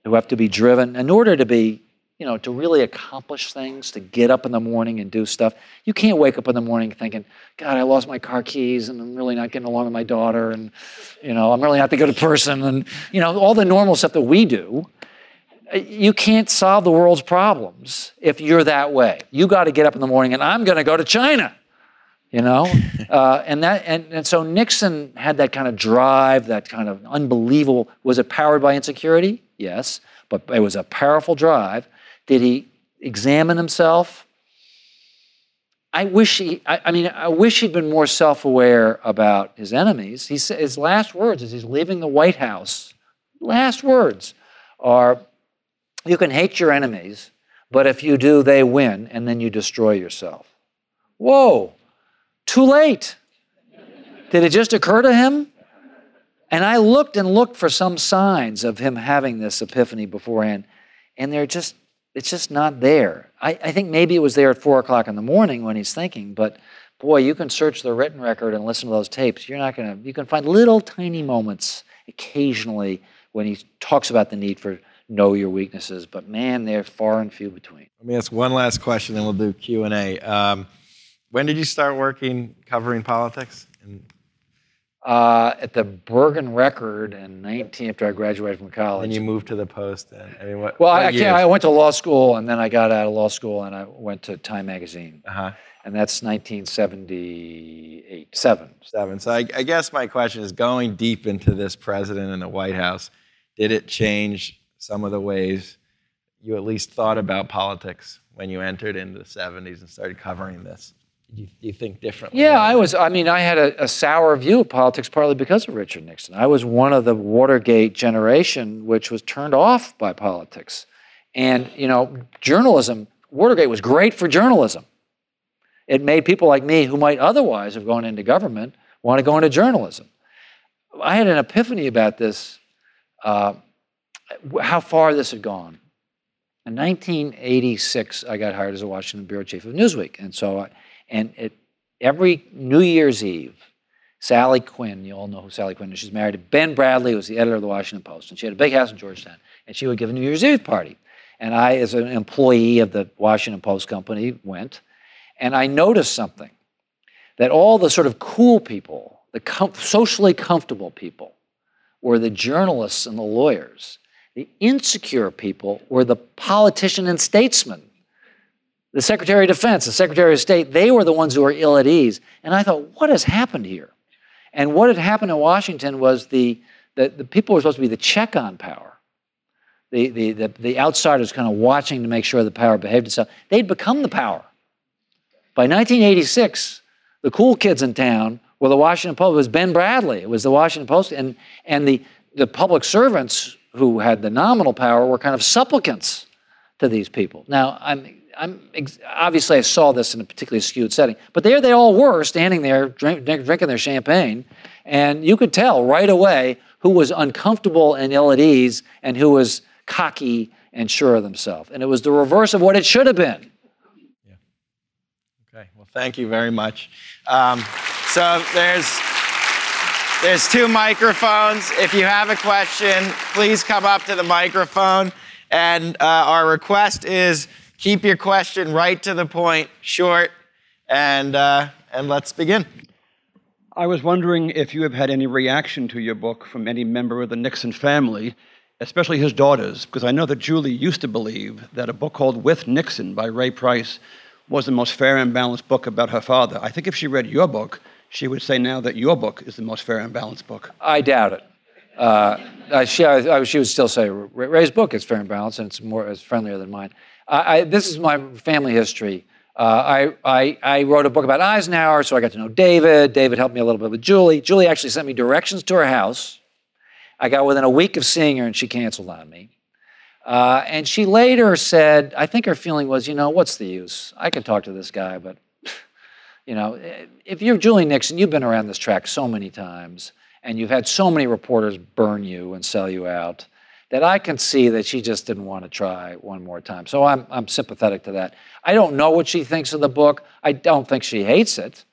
who have to be driven in order to be, you know, to really accomplish things, to get up in the morning and do stuff. You can't wake up in the morning thinking, God, I lost my car keys and I'm really not getting along with my daughter and, you know, I'm really not the good person and, you know, all the normal stuff that we do. You can't solve the world's problems if you're that way. You got to get up in the morning and I'm going to go to China you know uh, and that and, and so nixon had that kind of drive that kind of unbelievable was it powered by insecurity? Yes but it was a powerful drive. Did he examine himself? I wish he i, I mean i wish he'd been more self-aware about his enemies. He, his last words as he's leaving the white house. Last words are you can hate your enemies but if you do they win and then you destroy yourself. Whoa too late. Did it just occur to him? And I looked and looked for some signs of him having this epiphany beforehand, and they're just, it's just not there. I, I think maybe it was there at four o'clock in the morning when he's thinking, but boy, you can search the written record and listen to those tapes. You're not going to, you can find little tiny moments occasionally when he talks about the need for know your weaknesses, but man, they're far and few between. Let me ask one last question, then we'll do Q and A. Um, when did you start working covering politics? Uh, at the Bergen Record in 19 after I graduated from college. And you moved to the Post. And, I mean, what? Well, what I, I, went to law school, and then I got out of law school, and I went to Time Magazine. Uh-huh. And that's 1978, seven. Seven. So I, I guess my question is, going deep into this president in the White House, did it change some of the ways you at least thought about politics when you entered into the 70s and started covering this? You, you think differently? Yeah, I was. I mean, I had a, a, sour view of politics partly because of Richard Nixon. I was one of the Watergate generation which was turned off by politics. And, you know, journalism, Watergate was great for journalism. It made people like me who might otherwise have gone into government want to go into journalism. I had an epiphany about this, uh, how far this had gone. In 1986, I got hired as a Washington bureau chief of Newsweek. And so I, and it, every New Year's Eve, Sally Quinn, you all know who Sally Quinn is, she's married to Ben Bradlee, who was the editor of the Washington Post, and she had a big house in Georgetown, and she would give a New Year's Eve party. And I, as an employee of the Washington Post company, went, and I noticed something that all the sort of cool people, the com- socially comfortable people, were the journalists and the lawyers. The insecure people were the politician and statesmen the Secretary of Defense, the Secretary of State, they were the ones who were ill at ease. And I thought, what has happened here? And what had happened in Washington was the, the, the people were supposed to be the check on power. the, the, the, the outsiders kind of watching to make sure the power behaved itself. They'd become the power. By 1986, the cool kids in town were the Washington Post. It was Ben Bradlee. It was the Washington Post. And, and the, the public servants who had the nominal power were kind of supplicants to these people. Now, I'm, I'm obviously I saw this in a particularly skewed setting, but there they all were standing there drink, drink, drinking their champagne, and you could tell right away who was uncomfortable and ill at ease and who was cocky and sure of themselves. And it was the reverse of what it should have been. Yeah. Okay. Well, thank you very much. Um, so there's there's two microphones. If you have a question, please come up to the microphone. And uh, our request is keep your question right to the point, short, and uh, and let's begin. I was wondering if you have had any reaction to your book from any member of the Nixon family, especially his daughters, because I know that Julie used to believe that a book called With Nixon by Ray Price was the most fair and balanced book about her father. I think if she read your book, she would say now that your book is the most fair and balanced book. I doubt it. Uh, she, I, she would still say Ray's book is fair and balanced, and it's more it's friendlier than mine. I, this is my family history. Uh, I, I, I, wrote a book about Eisenhower, so I got to know David. David helped me a little bit with Julie. Julie actually sent me directions to her house. I got within a week of seeing her, and she canceled on me. Uh, and she later said, I think her feeling was, you know, what's the use? I can talk to this guy, but, you know, if you're Julie Nixon, you've been around this track so many times, and you've had so many reporters burn you and sell you out that I can see that she just didn't want to try one more time. So I'm, I'm sympathetic to that. I don't know what she thinks of the book. I don't think she hates it,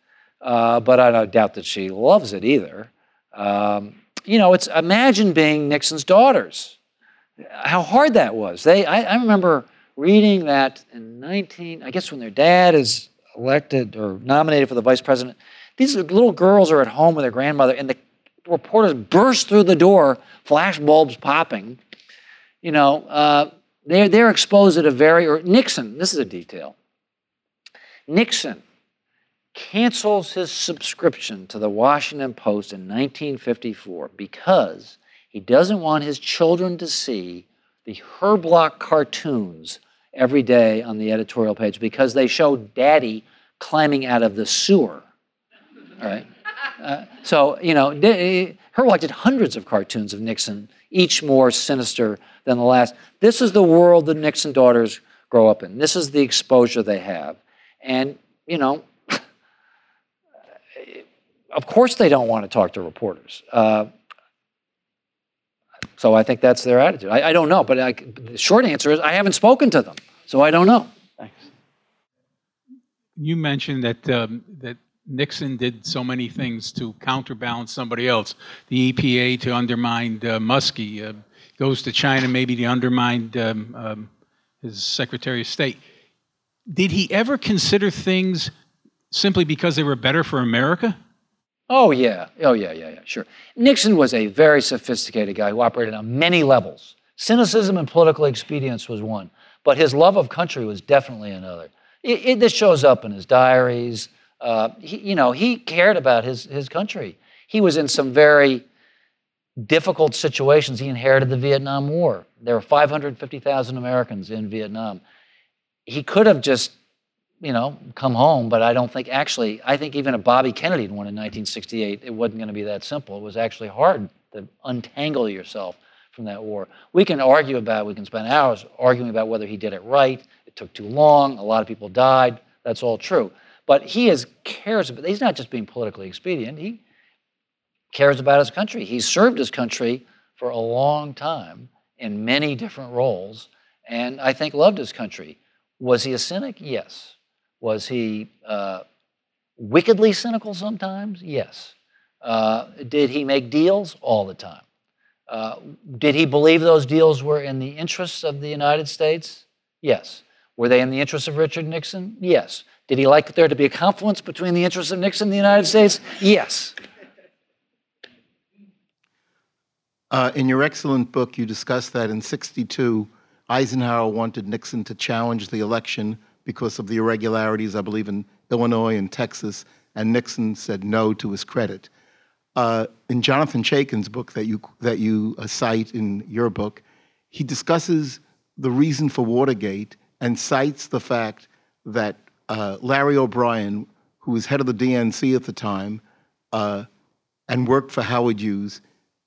uh, but I don't doubt that she loves it either. Um, you know, it's imagine being Nixon's daughters. How hard that was. They, I, I remember reading that in 19, I guess when their dad is elected or nominated for the vice president, these little girls are at home with their grandmother, and the reporters burst through the door, flash bulbs popping, you know, uh, they're, they're exposed at a very, or Nixon, this is a detail. Nixon cancels his subscription to the Washington Post in 1954 because he doesn't want his children to see the Herblock cartoons every day on the editorial page because they show daddy climbing out of the sewer. All right? Uh, so, you know, Herblock did hundreds of cartoons of Nixon, each more sinister than the last. This is the world the Nixon daughters grow up in. This is the exposure they have. And, you know, of course they don't want to talk to reporters. Uh, so I think that's their attitude. I, I don't know, but I, the short answer is I haven't spoken to them, so I don't know. Thanks. You mentioned that um, that Nixon did so many things to counterbalance somebody else. The EPA to undermine uh, Muskie, uh, goes to China maybe to undermine um, um, his Secretary of State. Did he ever consider things simply because they were better for America? Oh, yeah. Oh, yeah, yeah, yeah, sure. Nixon was a very sophisticated guy who operated on many levels. Cynicism and political expedience was one, but his love of country was definitely another. It, it, this shows up in his diaries. Uh, he, you know, he cared about his, his country. He was in some very difficult situations. He inherited the Vietnam War. There were 550,000 Americans in Vietnam. He could have just, you know, come home, but I don't think actually, I think even a Bobby Kennedy won in 1968, it wasn't going to be that simple. It was actually hard to untangle yourself from that war. We can argue about, we can spend hours arguing about whether he did it right. It took too long. A lot of people died. That's all true. But he is cares about, he's not just being politically expedient. He cares about his country. He served his country for a long time in many different roles, and I think loved his country. Was he a cynic? Yes. Was he uh, wickedly cynical sometimes? Yes. Uh, did he make deals? All the time. Uh, did he believe those deals were in the interests of the United States? Yes. Were they in the interests of Richard Nixon? Yes. Did he like there to be a confluence between the interests of Nixon and the United States? Yes. Uh, in your excellent book, you discuss that in 62, Eisenhower wanted Nixon to challenge the election because of the irregularities, I believe, in Illinois and Texas, and Nixon said no to his credit. Uh, in Jonathan Aitken's book that you, that you uh, cite in your book, he discusses the reason for Watergate and cites the fact that uh, Larry O'Brien, who was head of the DNC at the time uh, and worked for Howard Hughes,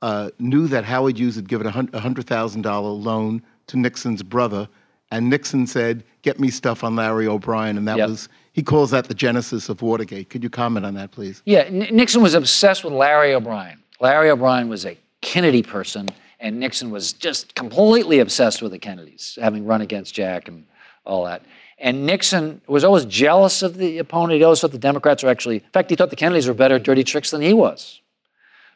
uh, knew that Howard Hughes had given a $100,000 loan to Nixon's brother. And Nixon said, Get me stuff on Larry O'Brien. And that Yep. was, he calls that the genesis of Watergate. Could you comment on that, please? Yeah, N- Nixon was obsessed with Larry O'Brien. Larry O'Brien was a Kennedy person, and Nixon was just completely obsessed with the Kennedys, having run against Jack and all that. And Nixon was always jealous of the opponent. He always thought the Democrats were actually, in fact, he thought the Kennedys were better at dirty tricks than he was.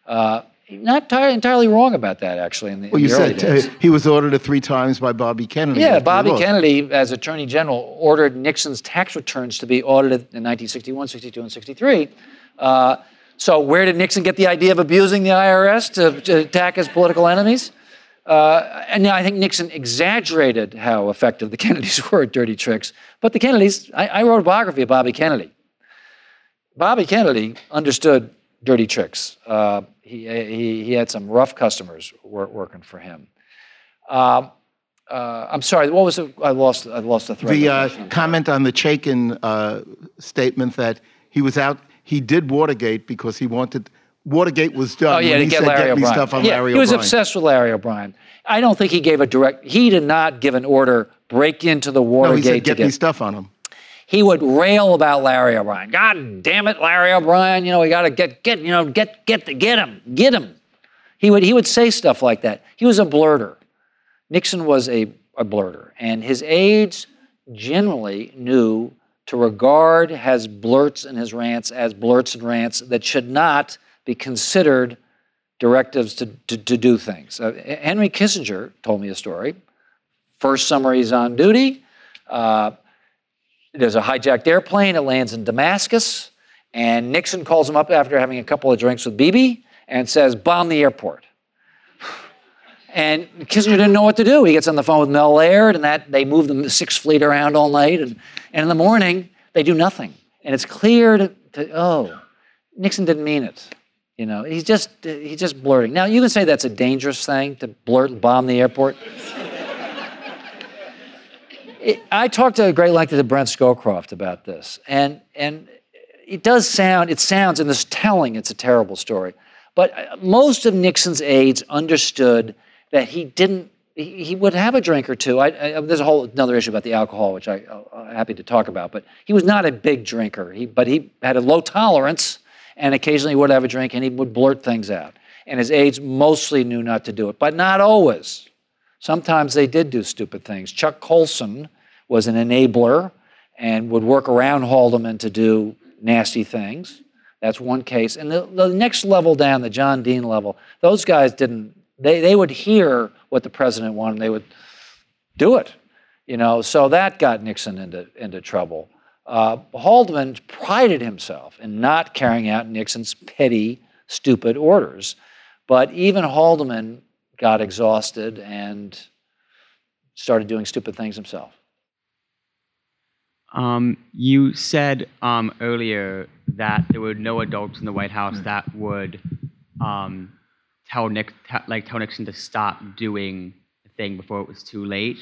Uh, not entirely, entirely wrong about that, actually. In the, Well, in you the early said days. uh, he was ordered three times by Bobby Kennedy. Yeah, Bobby. Kennedy, as Attorney General, ordered Nixon's tax returns to be audited in 1961, 62, and 63. Uh, so, where did Nixon get the idea of abusing the IRS to, to attack his political enemies? Uh, and I think Nixon exaggerated how effective the Kennedys were at dirty tricks. But the Kennedys, I, I wrote a biography of Bobby Kennedy. Bobby Kennedy understood dirty tricks. Uh, he, he, he had some rough customers wor- working for him. Um, uh, I'm sorry. What was it? I lost. I lost the thread. The uh, comment on the Aitken uh, statement that he was out, he did Watergate because he wanted, Watergate was done. Oh yeah, when to he get said, Larry get me O'Brien. stuff on yeah, Larry he was O'Brien. obsessed with Larry O'Brien. I don't think he gave a direct. He did not give an order break into the Watergate. No, he said, to get get. me stuff on him. He would rail about Larry O'Brien. God damn it, Larry O'Brien! You know we got to get get you know get get get him get him. He would he would say stuff like that. He was a blurter. Nixon was a, a blurter, and his aides generally knew to regard his blurts and his rants as blurts and rants that should not be considered directives to, to, to do things. Uh, Henry Kissinger told me a story. First summer he's on duty, uh, there's a hijacked airplane. It lands in Damascus, and Nixon calls him up after having a couple of drinks with Bebe and says, "Bomb the airport." And Kissinger didn't know what to do. He gets on the phone with Mel Laird, and that they move the Sixth Fleet around all night, and, and in the morning they do nothing. And it's clear to, to oh, Nixon didn't mean it. You know, he's just he's just blurting. Now you can say that's a dangerous thing to blurt and bomb the airport. I talked to a great length to Brent Scowcroft about this, and and it does sound it sounds in this telling it's a terrible story, but uh, most of Nixon's aides understood that he didn't. He, he would have a drink or two. I, I, there's a whole another issue about the alcohol, which I, I'm happy to talk about. But he was not a big drinker. He, but he had a low tolerance, and occasionally he would have a drink, and he would blurt things out. And his aides mostly knew not to do it, but not always. Sometimes they did do stupid things. Chuck Colson was an enabler and would work around Haldeman to do nasty things. That's one case. And the, the next level down, the John Dean level, those guys didn't, they, they would hear what the president wanted, they would do it. You know, so that got Nixon into, into trouble. Uh, Haldeman prided himself in not carrying out Nixon's petty, stupid orders. But even Haldeman got exhausted and started doing stupid things himself. Um, you said um, earlier that there were no adults in the White House that would um, tell Nick, te- like tell Nixon to stop doing the thing before it was too late.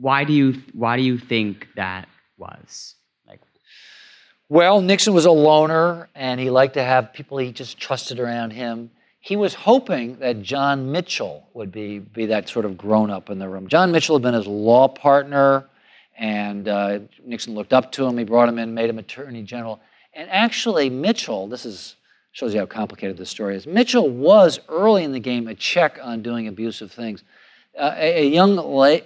Why do you Why do you think that was? Like, Well, Nixon was a loner and he liked to have people he just trusted around him. He was hoping that John Mitchell would be, be that sort of grown up in the room. John Mitchell had been his law partner, and uh, Nixon looked up to him. He brought him in, made him attorney general. And actually, Mitchell, this is shows you how complicated this story is. Mitchell was early in the game a check on doing abusive things. Uh, a, a young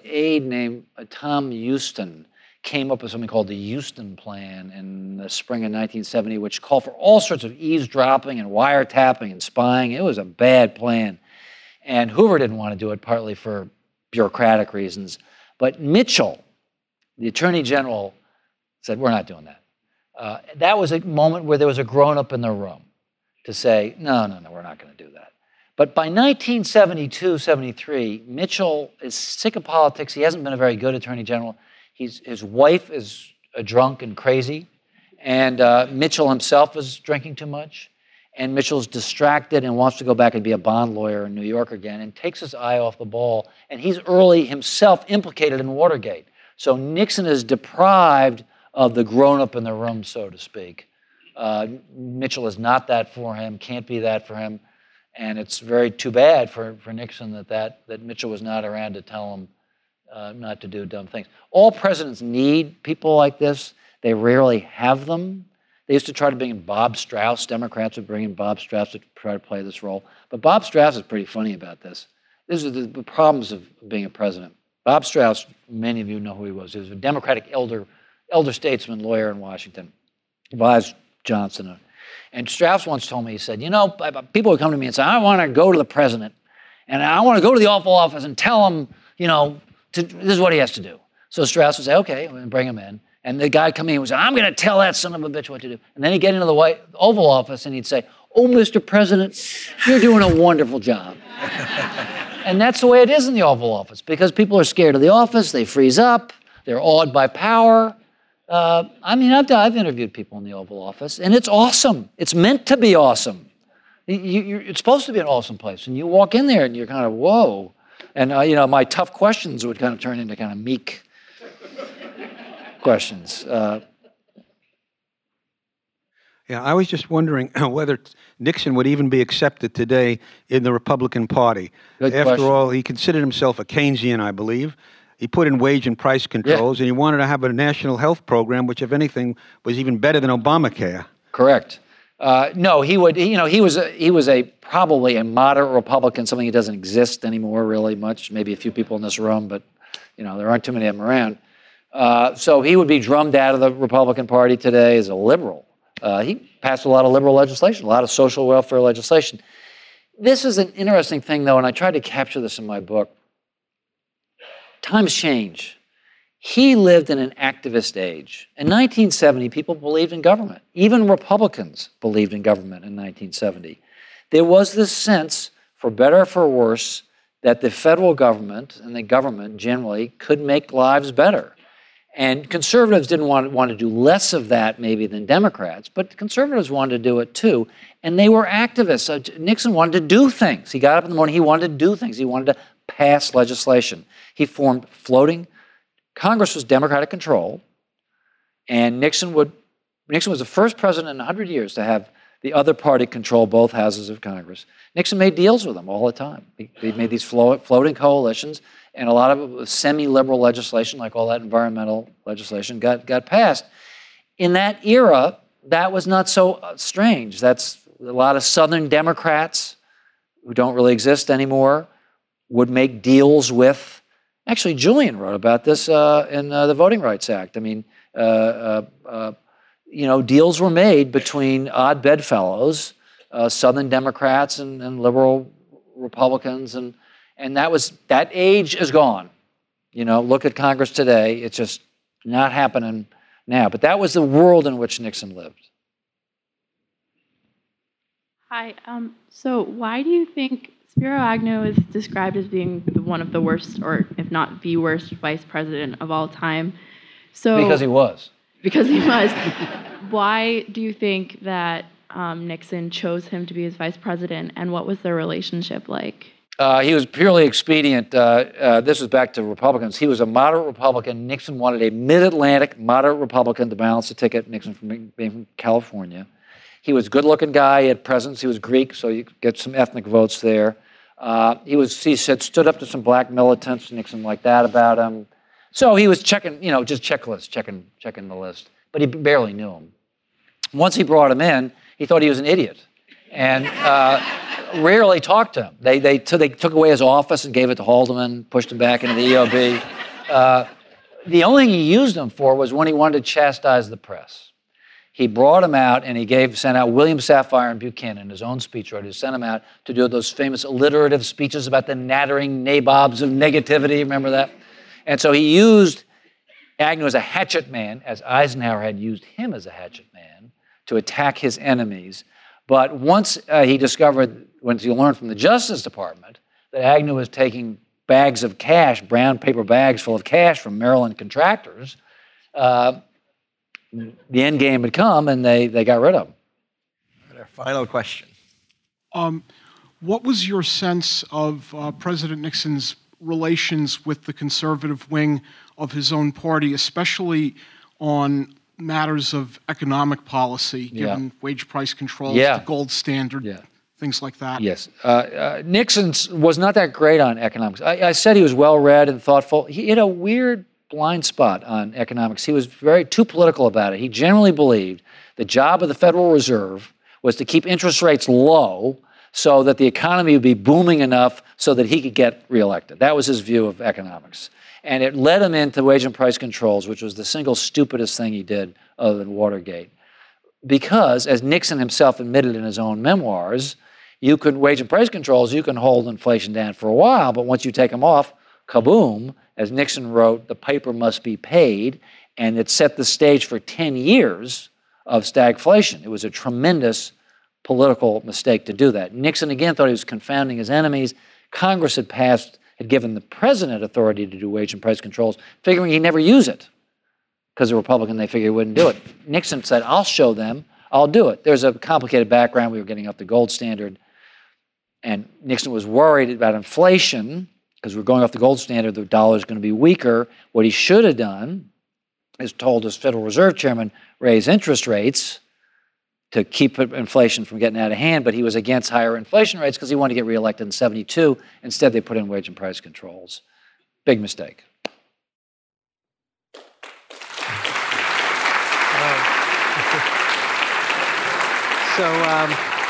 aide named Tom Huston came up with something called the Huston Plan in the spring of 1970, which called for all sorts of eavesdropping and wiretapping and spying. It was a bad plan. And Hoover didn't want to do it, partly for bureaucratic reasons. But Mitchell, the Attorney General, said, We're not doing that. Uh, that was a moment where there was a grown up in the room to say, No, no, no, we're not going to do that. But by 1972, 73, Mitchell is sick of politics. He hasn't been a very good Attorney General. He's, his wife is a drunk and crazy, and uh, Mitchell himself is drinking too much. and Mitchell's distracted and wants to go back and be a bond lawyer in New York again and takes his eye off the ball. And he's early himself implicated in Watergate. So Nixon is deprived of the grown up in the room, so to speak. Uh, Mitchell is not that for him, can't be that for him. And it's very too bad for, for Nixon that, that, that Mitchell was not around to tell him uh, not to do dumb things. All presidents need people like this. They rarely have them. They used to try to bring in Bob Strauss. Democrats would bring in Bob Strauss to try to play this role. But Bob Strauss is pretty funny about this. These are the, problems of being a president. Bob Strauss, many of you know who he was. He was a Democratic elder, elder statesman, lawyer in Washington. Advised Johnson. And Strauss once told me, he said, You know, people would come to me and say, I want to go to the president and I want to go to the Oval Office and tell him, you know, to, this is what he has to do. So Strauss would say, Okay, and bring him in. And the guy come in would say, I'm going to tell that son of a bitch what to do. And then he'd get into the White Oval Office and he'd say, Oh, Mr. President, you're doing a wonderful job. and that's the way it is in the Oval Office because people are scared of the office, they freeze up, they're awed by power. Uh, I mean, I've, I've interviewed people in the Oval Office, and it's awesome. It's meant to be awesome. You, it's supposed to be an awesome place, and you walk in there and you're kind of whoa. And uh, you know, my tough questions would kind of turn into kind of meek questions. Uh, yeah, I was just wondering whether Nixon would even be accepted today in the Republican Party. Good After question. all, he considered himself a Keynesian, I believe. He put in wage and price controls, and he wanted to have a national health program, which, if anything, was even better than Obamacare. Correct. Uh, no, he would. He, you know, he was a, he was a probably a moderate Republican, something that doesn't exist anymore really much. Maybe a few people in this room, but you know, there aren't too many of them around. Uh, so he would be drummed out of the Republican Party today as a liberal. Uh, he passed a lot of liberal legislation, a lot of social welfare legislation. This is an interesting thing, though, and I tried to capture this in my book. Times change. He lived in an activist age. In 1970, people believed in government. Even Republicans believed in government in 1970. There was this sense, for better or for worse, that the federal government and the government generally could make lives better. And conservatives didn't want, want to do less of that, maybe, than Democrats, but conservatives wanted to do it too. And they were activists. So Nixon wanted to do things. He got up in the morning, he wanted to do things. He wanted to pass legislation. He formed floating, Congress was Democratic control, and Nixon would Nixon was the first president in 100 years to have the other party control both houses of Congress. Nixon made deals with them all the time. He made these floating coalitions, and a lot of semi-liberal legislation, like all that environmental legislation, got, got passed. In that era, that was not so uh, strange. That's a lot of Southern Democrats who don't really exist anymore would make deals with Actually, Julian wrote about this uh, in uh, the Voting Rights Act. I mean, uh, uh, uh you know, deals were made between odd bedfellows, Southern Democrats and, and, liberal Republicans, and and that was that age is gone. You know, look at Congress today; it's just not happening now. But that was the world in which Nixon lived. Hi. Um, so, why do you think Spiro Agnew is described as being one of the worst, or if not the worst, vice president of all time. So because he was. Because he was. Why do you think that um, Nixon chose him to be his vice president, and what was their relationship like? Uh, he was purely expedient. Uh, uh, this was back to Republicans. He was a moderate Republican. Nixon wanted a mid-Atlantic moderate Republican to balance the ticket. Nixon from being from California. He was a good-looking guy. He had presence. He was Greek, so you get some ethnic votes there. Uh, he was he said stood up to some black militants, Nixon like that about him. So he was checking, you know, just checklist, checking checking the list. But he barely knew him. Once he brought him in, he thought he was an idiot, and uh, rarely talked to him. They they, t- they took away his office and gave it to Haldeman, pushed him back into the EOB. Uh, the only thing he used him for was when he wanted to chastise the press he brought him out and he gave sent out William Safire and Buchanan, his own speechwriter, sent him out to do those famous alliterative speeches about the nattering nabobs of negativity. Remember that? And so he used Agnew as a hatchet man, as Eisenhower had used him as a hatchet man to attack his enemies. But once uh, he discovered, once he learned from the Justice Department, that Agnew was taking bags of cash, brown paper bags full of cash from Maryland contractors, uh, the end game had come and they, they got rid of him. Our final question. Um, what was your sense of uh, President Nixon's relations with the conservative wing of his own party, especially on matters of economic policy, Yeah. given wage price controls, Yeah. the gold standard, Yeah. things like that? Yes. Uh, uh, Nixon was not that great on economics. I, I said he was well read and thoughtful. He had a weird blind spot on economics. He was very too political about it. He generally believed the job of the Federal Reserve was to keep interest rates low so that the economy would be booming enough so that he could get reelected. That was his view of economics. And it led him into wage and price controls, which was the single stupidest thing he did other than Watergate because, as Nixon himself admitted in his own memoirs, you can wage and price controls, you can hold inflation down for a while, but once you take them off, kaboom, as Nixon wrote, the piper must be paid, and it set the stage for 10 years of stagflation. It was a tremendous political mistake to do that. Nixon again thought he was confounding his enemies. Congress had passed, had given the president authority to do wage and price controls, figuring he'd never use it because a Republican, they figured wouldn't do it. Nixon said, I'll show them, I'll do it. There's a complicated background. We were getting off the gold standard. And Nixon was worried about inflation because we're going off the gold standard, the dollar is going to be weaker. What he should have done is told his Federal Reserve chairman, raise interest rates to keep inflation from getting out of hand, but he was against higher inflation rates because he wanted to get reelected in 72. Instead, they put in wage and price controls. Big mistake. So, um,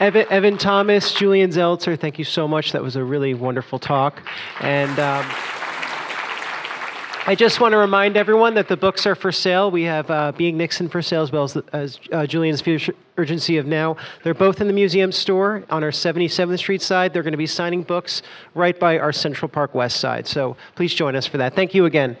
Evan, Evan Thomas, Julian Zelizer, thank you so much. That was a really wonderful talk. And um, I just want to remind everyone that the books are for sale. We have uh, Being Nixon for sale as well as, as uh, Julian's Fierce Urgency of Now. They're both in the museum store on our 77th Street side. They're going to be signing books right by our Central Park West side. So please join us for that. Thank you again.